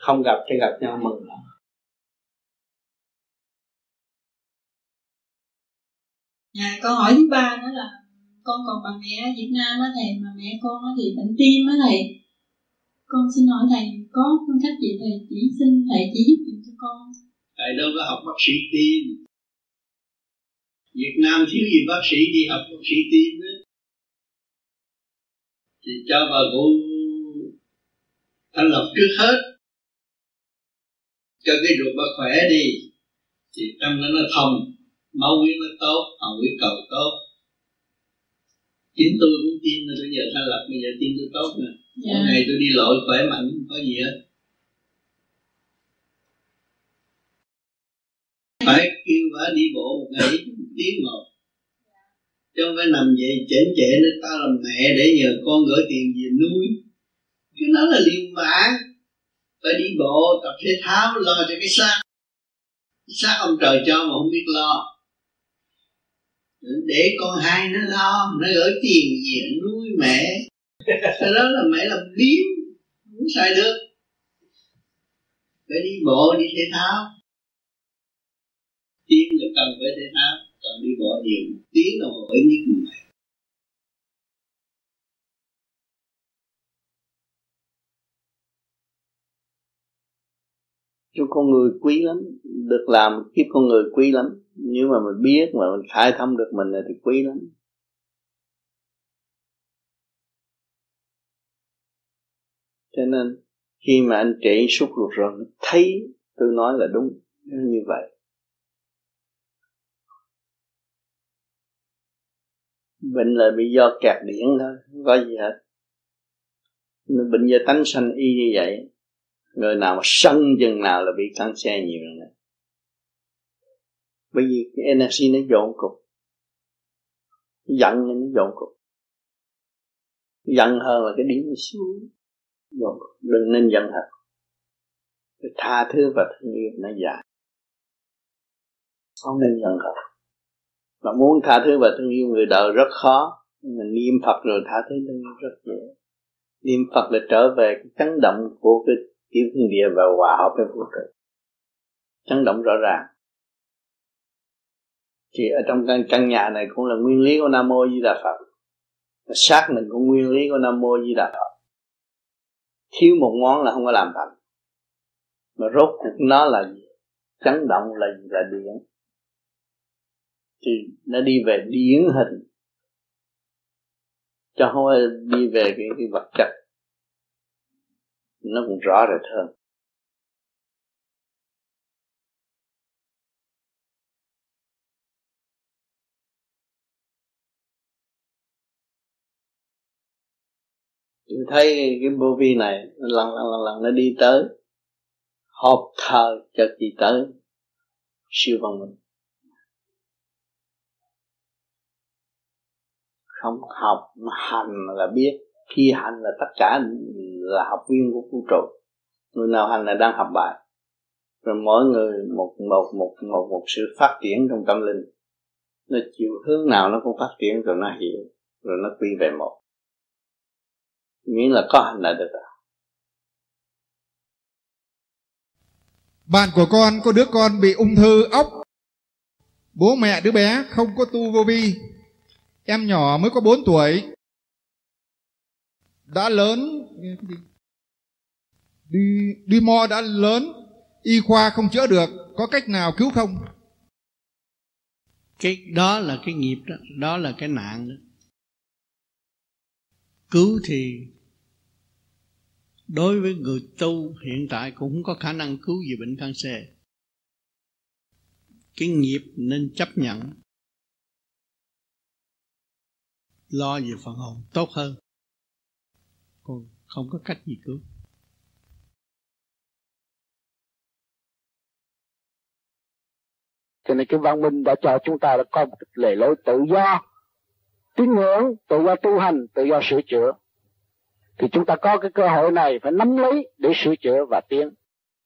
Không gặp thì gặp nhau mừng lắm. À, câu hỏi thứ ba nữa là con còn bà mẹ ở Việt Nam á thầy mà mẹ con thì bệnh tim á thầy. Con xin hỏi thầy, có phương cách gì thầy chỉ xin, thầy chỉ giúp giùm cho con? Thầy đâu có học bác sĩ tim. Việt Nam thiếu gì bác sĩ đi học bác sĩ tim đó thì cho bà cụ thanh lọc trước hết. Cho cái ruột bà khỏe đi. Thì tâm nó nó thông, máu huyết nó tốt hồng huyết cầu tốt chính tôi cũng tin mà tôi giờ thanh lập bây giờ tin tôi tốt nè. Yeah. mỗi ngày tôi đi lội khỏe mạnh không có gì hết. Phải kêu bà đi bộ một ngày một tiếng một. Chứ không phải nằm vậy chén trễ nó ta làm mẹ để nhờ con gửi tiền về nuôi. Cái đó là liều mạng phải đi bộ tập thể thao lo cho cái xác. Xác ông trời cho mà không biết lo để con hai nó lo, nó gửi tiền về nuôi mẹ. Cái đó là mẹ làm biến không sai được. Phải đi bộ, đi thể thao. Tiếng là cần phải thể thao, cần đi bộ nhiều. Tiếng là hội nhất một ngày cho con người quý lắm. Được làm kiếp con người quý lắm. Nếu mà mình biết mà mình khai thông được mình thì quý lắm. Cho nên, khi mà anh trị suốt ruột rồi thấy, tôi nói là đúng như vậy. Bệnh là bị do kẹt điện thôi không có gì hết. Bệnh do tánh sanh y như vậy người nào mà sân chừng nào là bị cancer nhiều rồi này. Bởi vì cái energy nó dồn cục. Giận nó dồn cục. Giận hơn là cái điểm nó xuống. Dồn cục. Đừng nên giận hận tha thứ và thương yêu nó dài. Không nên giận hận mà muốn tha thứ và thương yêu người đời rất khó. Mình niệm Phật rồi tha thứ thương rất dễ. Niệm Phật là trở về cái chấn động của cái tiểu thiên địa và hòa hợp với vũ trụ chấn động rõ ràng. Thì ở trong căn, căn nhà này cũng là nguyên lý của Nam Mô Di Đà Phật. Xác mình cũng nguyên lý của Nam Mô Di Đà Phật. Thiếu một ngón là không có làm thành. Mà rốt cuộc nó là gì? Chấn động là gì là điện thì nó đi về điển hình. Cho không đi về cái, cái vật chất nó cũng rõ rệt hơn. Tôi thấy cái vô vi này lần lần lần lần nó đi tới họp thờ cho chị tới siêu văn minh. Không học mà hành là biết, khi hành là tất cả là học viên của vũ trụ người nào hành là đang học bài. Rồi mỗi người một một một một một sự phát triển trong tâm linh. Nó chịu hướng nào nó cũng phát triển rồi nó hiểu, rồi nó quy về một. Miễn là có hành là được rồi bạn của con, có đứa con bị ung thư ốc. Bố mẹ đứa bé không có tu vô vi. Em nhỏ mới có 4 tuổi đã lớn. Đi đi mo đã lớn. Y khoa không chữa được. Có cách nào cứu không? Cái, đó là cái nghiệp đó. Đó là cái nạn đó. Cứu thì đối với người tu hiện tại cũng không có khả năng cứu gì bệnh cancer. Cái nghiệp nên chấp nhận. Lo về phần hồn tốt hơn còn không có cách gì cứu. Cho nên cái văn minh đã cho chúng ta là có một lề lối tự do, tín ngưỡng, tự do tu hành, tự do sửa chữa. Thì chúng ta có cái cơ hội này phải nắm lấy để sửa chữa và tiến.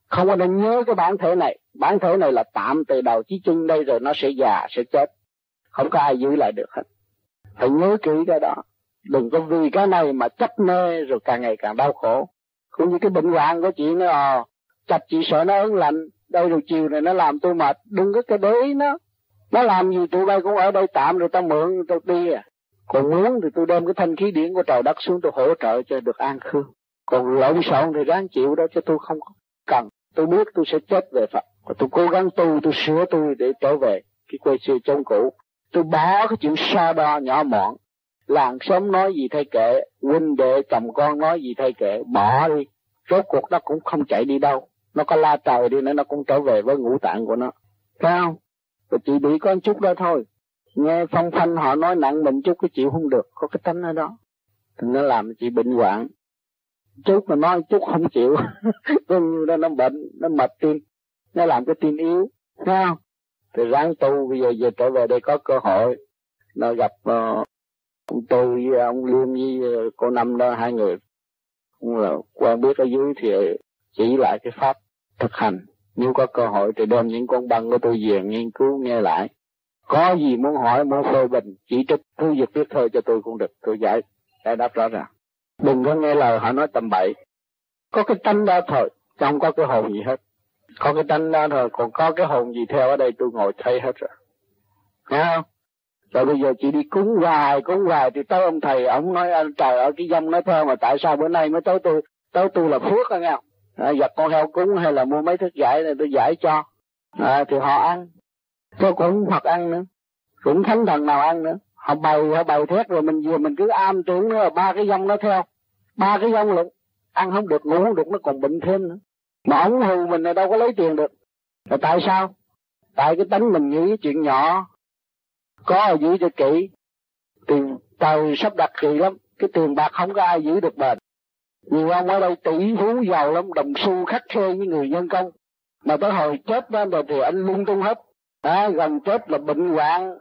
Không có nên nhớ cái bản thể này. Bản thể này là tạm từ đầu chí chân, đây rồi nó sẽ già, sẽ chết. Không có ai giữ lại được hết. Phải nhớ kỹ cái đó đừng có vì cái này mà chấp mê rồi càng ngày càng đau khổ. Cũng như cái bệnh hoạn của chị nó ờ chặt chị sợ nó ớn lạnh đây rồi chiều này nó làm tôi mệt. Đừng có cái để ý nó. Nó làm gì tụi bay cũng ở đây tạm rồi tao mượn, tao đi à. Còn muốn thì tôi đem cái thanh khí điển của trời đất xuống tôi hỗ trợ cho được an khương. Còn lộn xộn thì ráng chịu đó cho tôi không cần. Tôi biết tôi sẽ chết về phật. Và tôi cố gắng tu, tôi sửa tôi để trở về cái quê xưa trong cũ. Tôi bỏ cái chuyện xa đo nhỏ mọn làng xóm nói gì thay kệ huynh đệ chồng con nói gì thay kệ bỏ đi. Rốt cuộc nó cũng không chạy đi đâu. Nó có la trời đi nữa nó cũng trở về với ngũ tạng của nó. Phải không? Rồi chị bị có chút đó thôi. Nghe phong phanh họ nói nặng mình chút cái chịu không được có cái tánh ở đó. Thì nó làm chị bệnh hoạn. Chút mà nói chút không chịu. Bao nhiêu nó bệnh nó mệt tim. Nó làm cái tim yếu. Thấy không? Thì ráng tu bây giờ về trở về đây có cơ hội. Nó gặp uh, ông tôi với ông liêm với ờ, cô năm đó, hai người. Cũng là quen biết ở dưới thì chỉ lại cái pháp thực hành. Nếu có cơ hội thì đem những con băng của tôi về nghiên cứu nghe lại. Có gì muốn hỏi muốn phê bình, chỉ trích cứ việc viết thơ cho tôi cũng được. Tôi giải giải đáp rõ ràng. Đừng có nghe lời họ nói tầm bậy. Có cái tánh đó thôi không có cái hồn gì hết. Có cái tánh đó thôi, còn có cái hồn gì theo ở đây tôi ngồi thấy hết rồi. Nghe không? Rồi bây giờ chị đi cúng hoài cúng hoài thì tới ông thầy ông nói anh trời ở cái dông nói theo mà tại sao bữa nay mới tới tôi tới tôi là phước anh nghe à, giặt con heo cúng hay là mua mấy thức giải này tôi giải cho. À, thì họ ăn. Tôi cũng phật ăn nữa. Cũng thánh thần nào ăn nữa. Họ bày họ bày thét rồi mình vừa mình cứ am tưởng nữa ba cái dông nó theo. Ba cái dông lục ăn không được ngủ không được nó còn bệnh thêm nữa. Mà ổng hù mình là đâu có lấy tiền được. Rồi tại sao? Tại cái tánh mình nghĩ chuyện nhỏ có giữ cho kỹ? Tiền tàu sắp đặt kỳ lắm cái tiền bạc không có ai giữ được bền. Nhiều ông ở đây tỷ phú giàu lắm đồng xu khắc khe với người nhân công. Mà tới hồi chết đó rồi thì anh lung tung hết. À, gần chết là bệnh hoạn.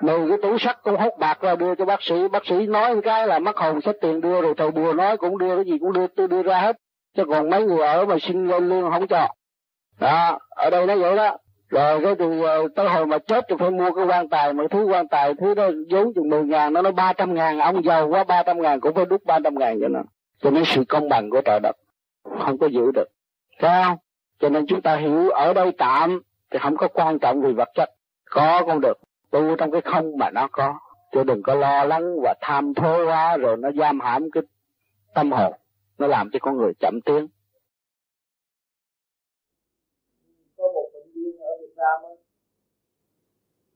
Mười cái túi sắt cũng hút bạc ra đưa cho bác sĩ. Bác sĩ nói cái là mất hồn sách tiền đưa rồi thầu bùa nói cũng đưa cái gì cũng đưa tôi đưa ra hết. Chứ còn mấy người ở mà xin lên lương không cho. Đó ở đây nó vậy đó rồi cái từ tới ờ, hồi mà chết thì phải mua cái quan tài, mà thứ quan tài, thứ đó vốn chừng mười ngàn, nó nói ba trăm ngàn, ông giàu quá, ba trăm ngàn cũng phải đút ba trăm ngàn cho nó. Cho nên sự công bằng của trời đất không có giữ được. Sao cho nên chúng ta hiểu ở đây tạm thì không có quan trọng vì vật chất. Có cũng được, tu trong cái không mà nó có. Chứ đừng có lo lắng và tham thố quá rồi nó giam hãm cái tâm hồn, nó làm cho con người chậm tiến.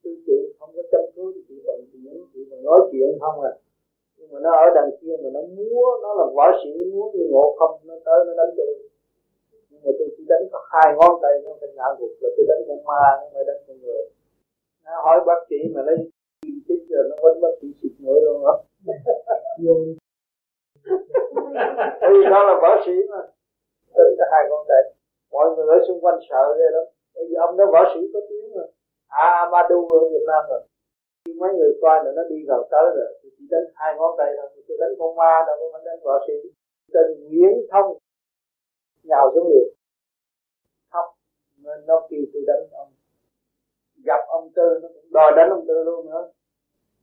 Tư chị không có chăm cứu thì chị bệnh thì những chị mà nói chuyện không à. Nhưng mà nó ở đằng kia mà nó múa nó là võ sĩ múa như ngộ không nó tới nó đánh tôi. Nhưng mà tôi chỉ đánh có hai ngón tay nó phải ngã gục là tôi đánh con ma nó phải đánh con người. Nó hỏi bác sĩ mà lấy chích giờ nó quấn bác sĩ xịt mũi luôn á. Vì đó là võ sĩ mà. Đánh có hai ngón tay. Mọi người ở xung quanh sợ ghê lắm. Bởi vì ông đó võ sĩ có tiếng mà à Amadou ở Việt Nam rồi. Khi mấy người coi là nó đi vào tới rồi thì chỉ đánh hai ngón tay thôi. Tôi đánh con ma đâu có đánh võ sĩ. Tên Nguyễn Thông nhào xuống liền. Khóc. Nên nó kêu tôi đánh ông. Gặp ông tư nó cũng đòi đánh ông tư luôn nữa.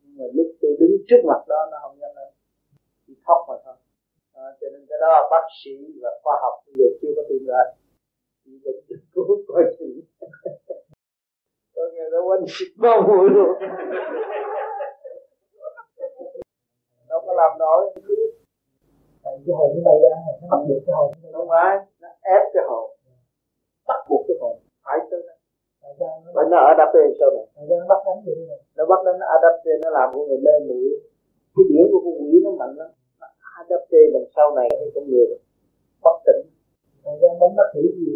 Nhưng mà lúc tôi đứng trước mặt đó nó không nhanh lên chỉ khóc mà thôi. À, cho nên cái đó bác sĩ và khoa học. Bây giờ chưa có tìm ra chỉ bệnh cứu coi chừng có người nó quanh xịt bao mũi luôn. Đâu có làm nổi. Cái hồn nó bay ra nó bắt buộc cái hồn không phải nó ép cái hồn. Bắt buộc cái hồn. Phải tới đó và nó bên sau này nó bắt đánh gì nó bắt đánh nó adapte nó làm con người mê muội. Cái điển của con quỷ nó mạnh lắm. Adapte đằng sau này cái con người bất tỉnh. Thời gian bấm bác sĩ gì?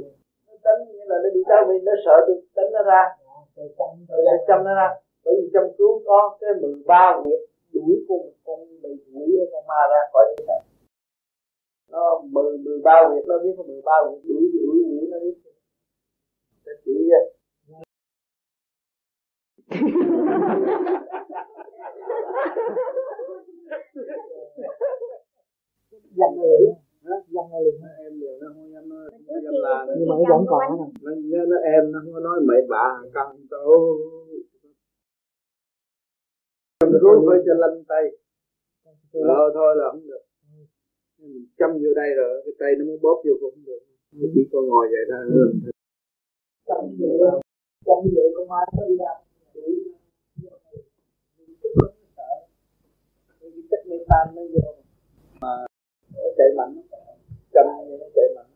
Nó đánh như là nó đi tới vì nó sợ được đánh nó ra rồi chăm nó ra bởi vì chăm cứu có cái 13 huyệt đuổi con con bị quỷ con ma ra khỏi thế này. Nó mười mười ba huyệt nó biết có mười ba huyệt đuổi đuổi quỷ nó biết. Nó chỉ dành người dành người liền. Em liền nó không dám nói không dám la nhưng mà nó vẫn còn nó nó nó em nó không có nói mẹ bạ căng tô rút với cho lanh tay. Ờ thôi là không được. Mình châm vô đây rồi cái tay nó muốn bóp vô cũng không được. Nó chỉ có ngồi vậy thôi. Châm vô châm vô con mai nó đi ra chất mê tan nó vô. Mà nó chạy mạnh cầm như nó chạy mạnh.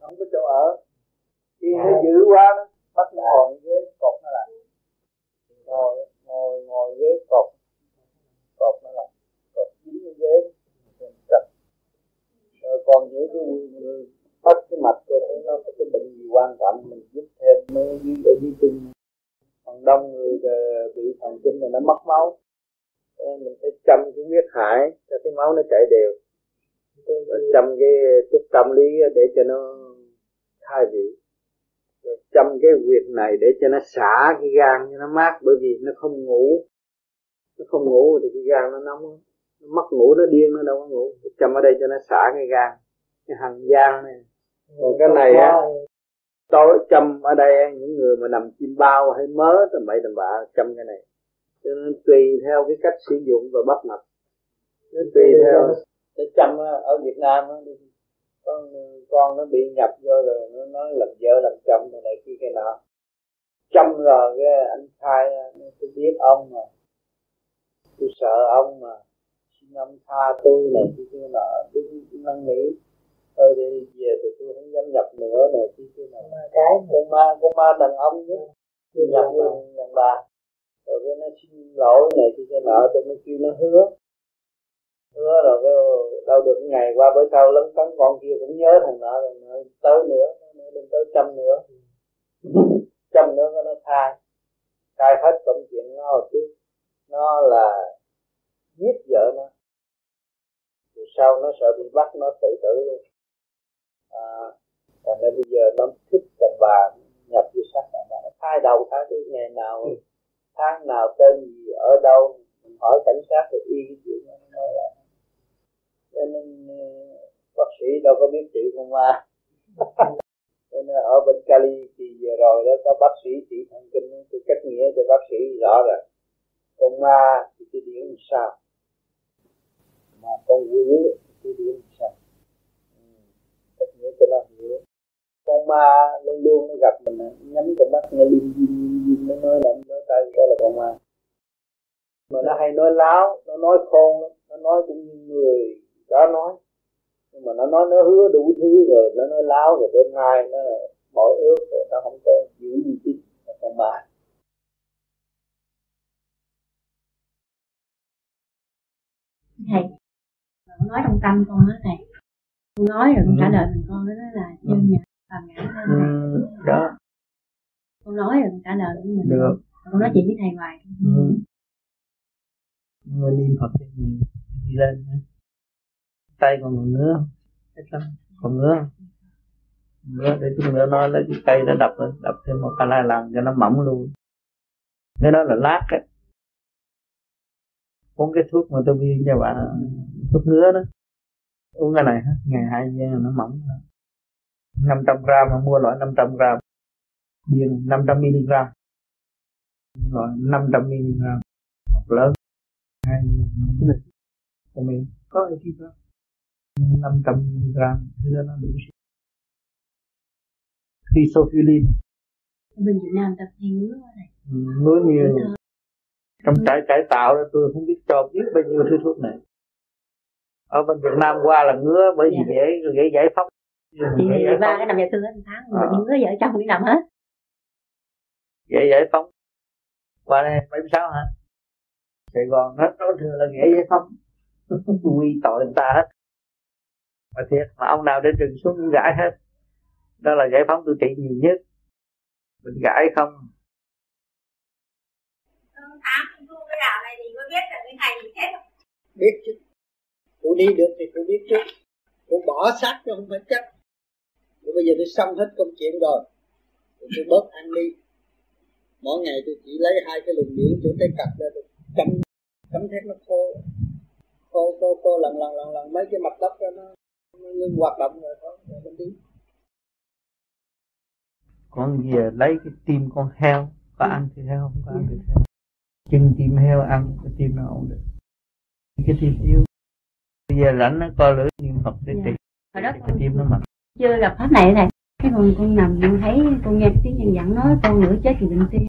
Không có chỗ ở. Khi nó giữ quá nó bắt nó ngồi ghế cột nó lại ngồi ngồi ngồi ghế cột. Cột nó lại cột dính cái ghế. Chặt. Rồi còn những cái người bắt cái mạch tôi thấy nó có cái bệnh gì quan trọng, mình giúp thêm mới dưới ở dưới chân phần đông người bị thần kinh là nó mất máu. Ờ, mình phải chăm cái huyết hải cho cái máu nó chảy đều. Chăm cái túc tâm lý để cho nó thay vị chăm cái việc này để cho nó xả cái gan cho nó mát, bởi vì nó không ngủ. Nó không ngủ thì cái gan nó nóng. Nó mất ngủ, nó điên, nó đâu có ngủ. Chăm ở đây cho nó xả cái gan, cái hằng gian này. Còn cái này á, tối chăm ở đây những người mà nằm chim bao hay mớ, tầm bậy tầm bạ, chăm cái này. Cho nên tùy theo cái cách sử dụng và bắt mạch. Nó tùy theo để chăm ở Việt Nam con con nó bị nhập vô rồi nó nói làm vợ làm chồng này, này kia cái nọ. Chăm rồi cái anh khai tôi biết ông mà. Tôi sợ ông mà. Xin ông tha tôi này kia kia nọ tôi năn nỉ thôi đi về thì tôi không dám nhập nữa này kia kia nọ. Cái con ma con ma đàn ông chứ. Nhập đàn đàn bà. Rồi cái nó xin lỗi này kia kia nọ tôi mới kêu nó hứa hứa rồi cái đâu được ngày qua bữa sau lấn cấn con kia cũng nhớ thằng nọ rồi nó tới nữa nó đừng tới trăm nữa. Trăm nữa nó khai khai hết công chuyện nó hồi trước. Nó là giết vợ nó. Thì sau nó sợ bị bắt nó tự tử luôn. À, thành ra bây giờ nó thích đàn bà nhập vô sắc đàn bà thay đầu thay đuôi ngày nào ừ. tháng nào tên gì ở đâu mình hỏi cảnh sát thì y cái chuyện nó nói là đâu có biết trị con ma. Cho nên ở bên Cali thì vừa rồi đó có bác sĩ trị thần kinh tôi cách nghĩa cho bác sĩ rõ rồi con ma thì cái điển làm sao? Mà con quỷ cái điển làm sao? Ừ. cách nghĩa cho nó hiểu con ma luôn luôn nó gặp mình nhắm con mắt nó lim lim dim nó nói là nó tay đó là con ma. Mà nó hay nói láo nó nói khôn nó nói cũng như người đó nói nhưng mà nó nói nó hứa đủ thứ rồi nó nói láo rồi bên hai nó bỏ ước rồi nó không có giữ uy tín nó không mà thầy con nói trong tâm con á thầy. Con nói rồi con trả ừ. lời mình con đó là chân ừ. nhật phàm ngã ừ, đó. Con nói rồi con trả lời của mình. Được. Con nói chuyện với thầy hoài. Ừ. người niệm phật cho nhiều đi lên tay còn ngứa hết lắm còn ngứa ngứa để chút nữa nó lấy cái cây nó đập đập thêm một cái lần cho nó mỏng luôn. Cái đó là lát ấy uống cái thuốc mà tôi viên cho bạn thuốc ngứa đó. Uống cái này hết, ngày hai giờ nó mỏng 500 gram mà mua loại 500 gram. Viên 500 mg loại 500 mg một lớn hai viên. Của mình có ai gì không 500 mg thế đó nó đủ Crisophilin bên Việt Nam tập hay ngứa này ngứa nhiều trong trại cải tạo đó tôi không biết cho biết bao nhiêu thứ thuốc này. Ở bên Việt Nam qua là ngứa bởi vì dạ. dễ dễ giải phóng. Thì ba cái nằm nhà thương hết tháng à. ngứa vợ chồng đi nằm hết. Dễ giải phóng. Qua đây mấy sáu hả? Sài Gòn hết đó thừa là dễ giải phóng. Quy tội người ta hết mà thiệt mà ông nào đến rừng xuống cũng gãi hết. Đó là giải phóng tôi trị nhiều nhất. Mình gãi không. Biết chứ. Tôi đi được thì tôi biết chứ. Tôi bỏ xác cho không phải chắc. Tôi bây giờ tôi xong hết công chuyện rồi. Tôi bớt ăn đi. Mỗi ngày tôi chỉ lấy hai cái lùng điển chỗ cái cặp ra tôi cắm cắm thép nó khô. Khô khô khô lần lần lần lần. Mấy cái mặt đất đó nó, nó ngưng hoạt động rồi rồi mình đi con về lấy cái tim con heo có ăn thịt heo không có ăn thịt heo. Chân tim heo ăn cái tim nó ổn định. Cái tim yếu. Bây giờ rảnh nó coi lưỡi niệm phật để trị cái tim nó mạnh chưa gặp pháp này này. Cái con con nằm con thấy con nghe tiếng nhân dẫn nói con nửa chết thì bệnh tim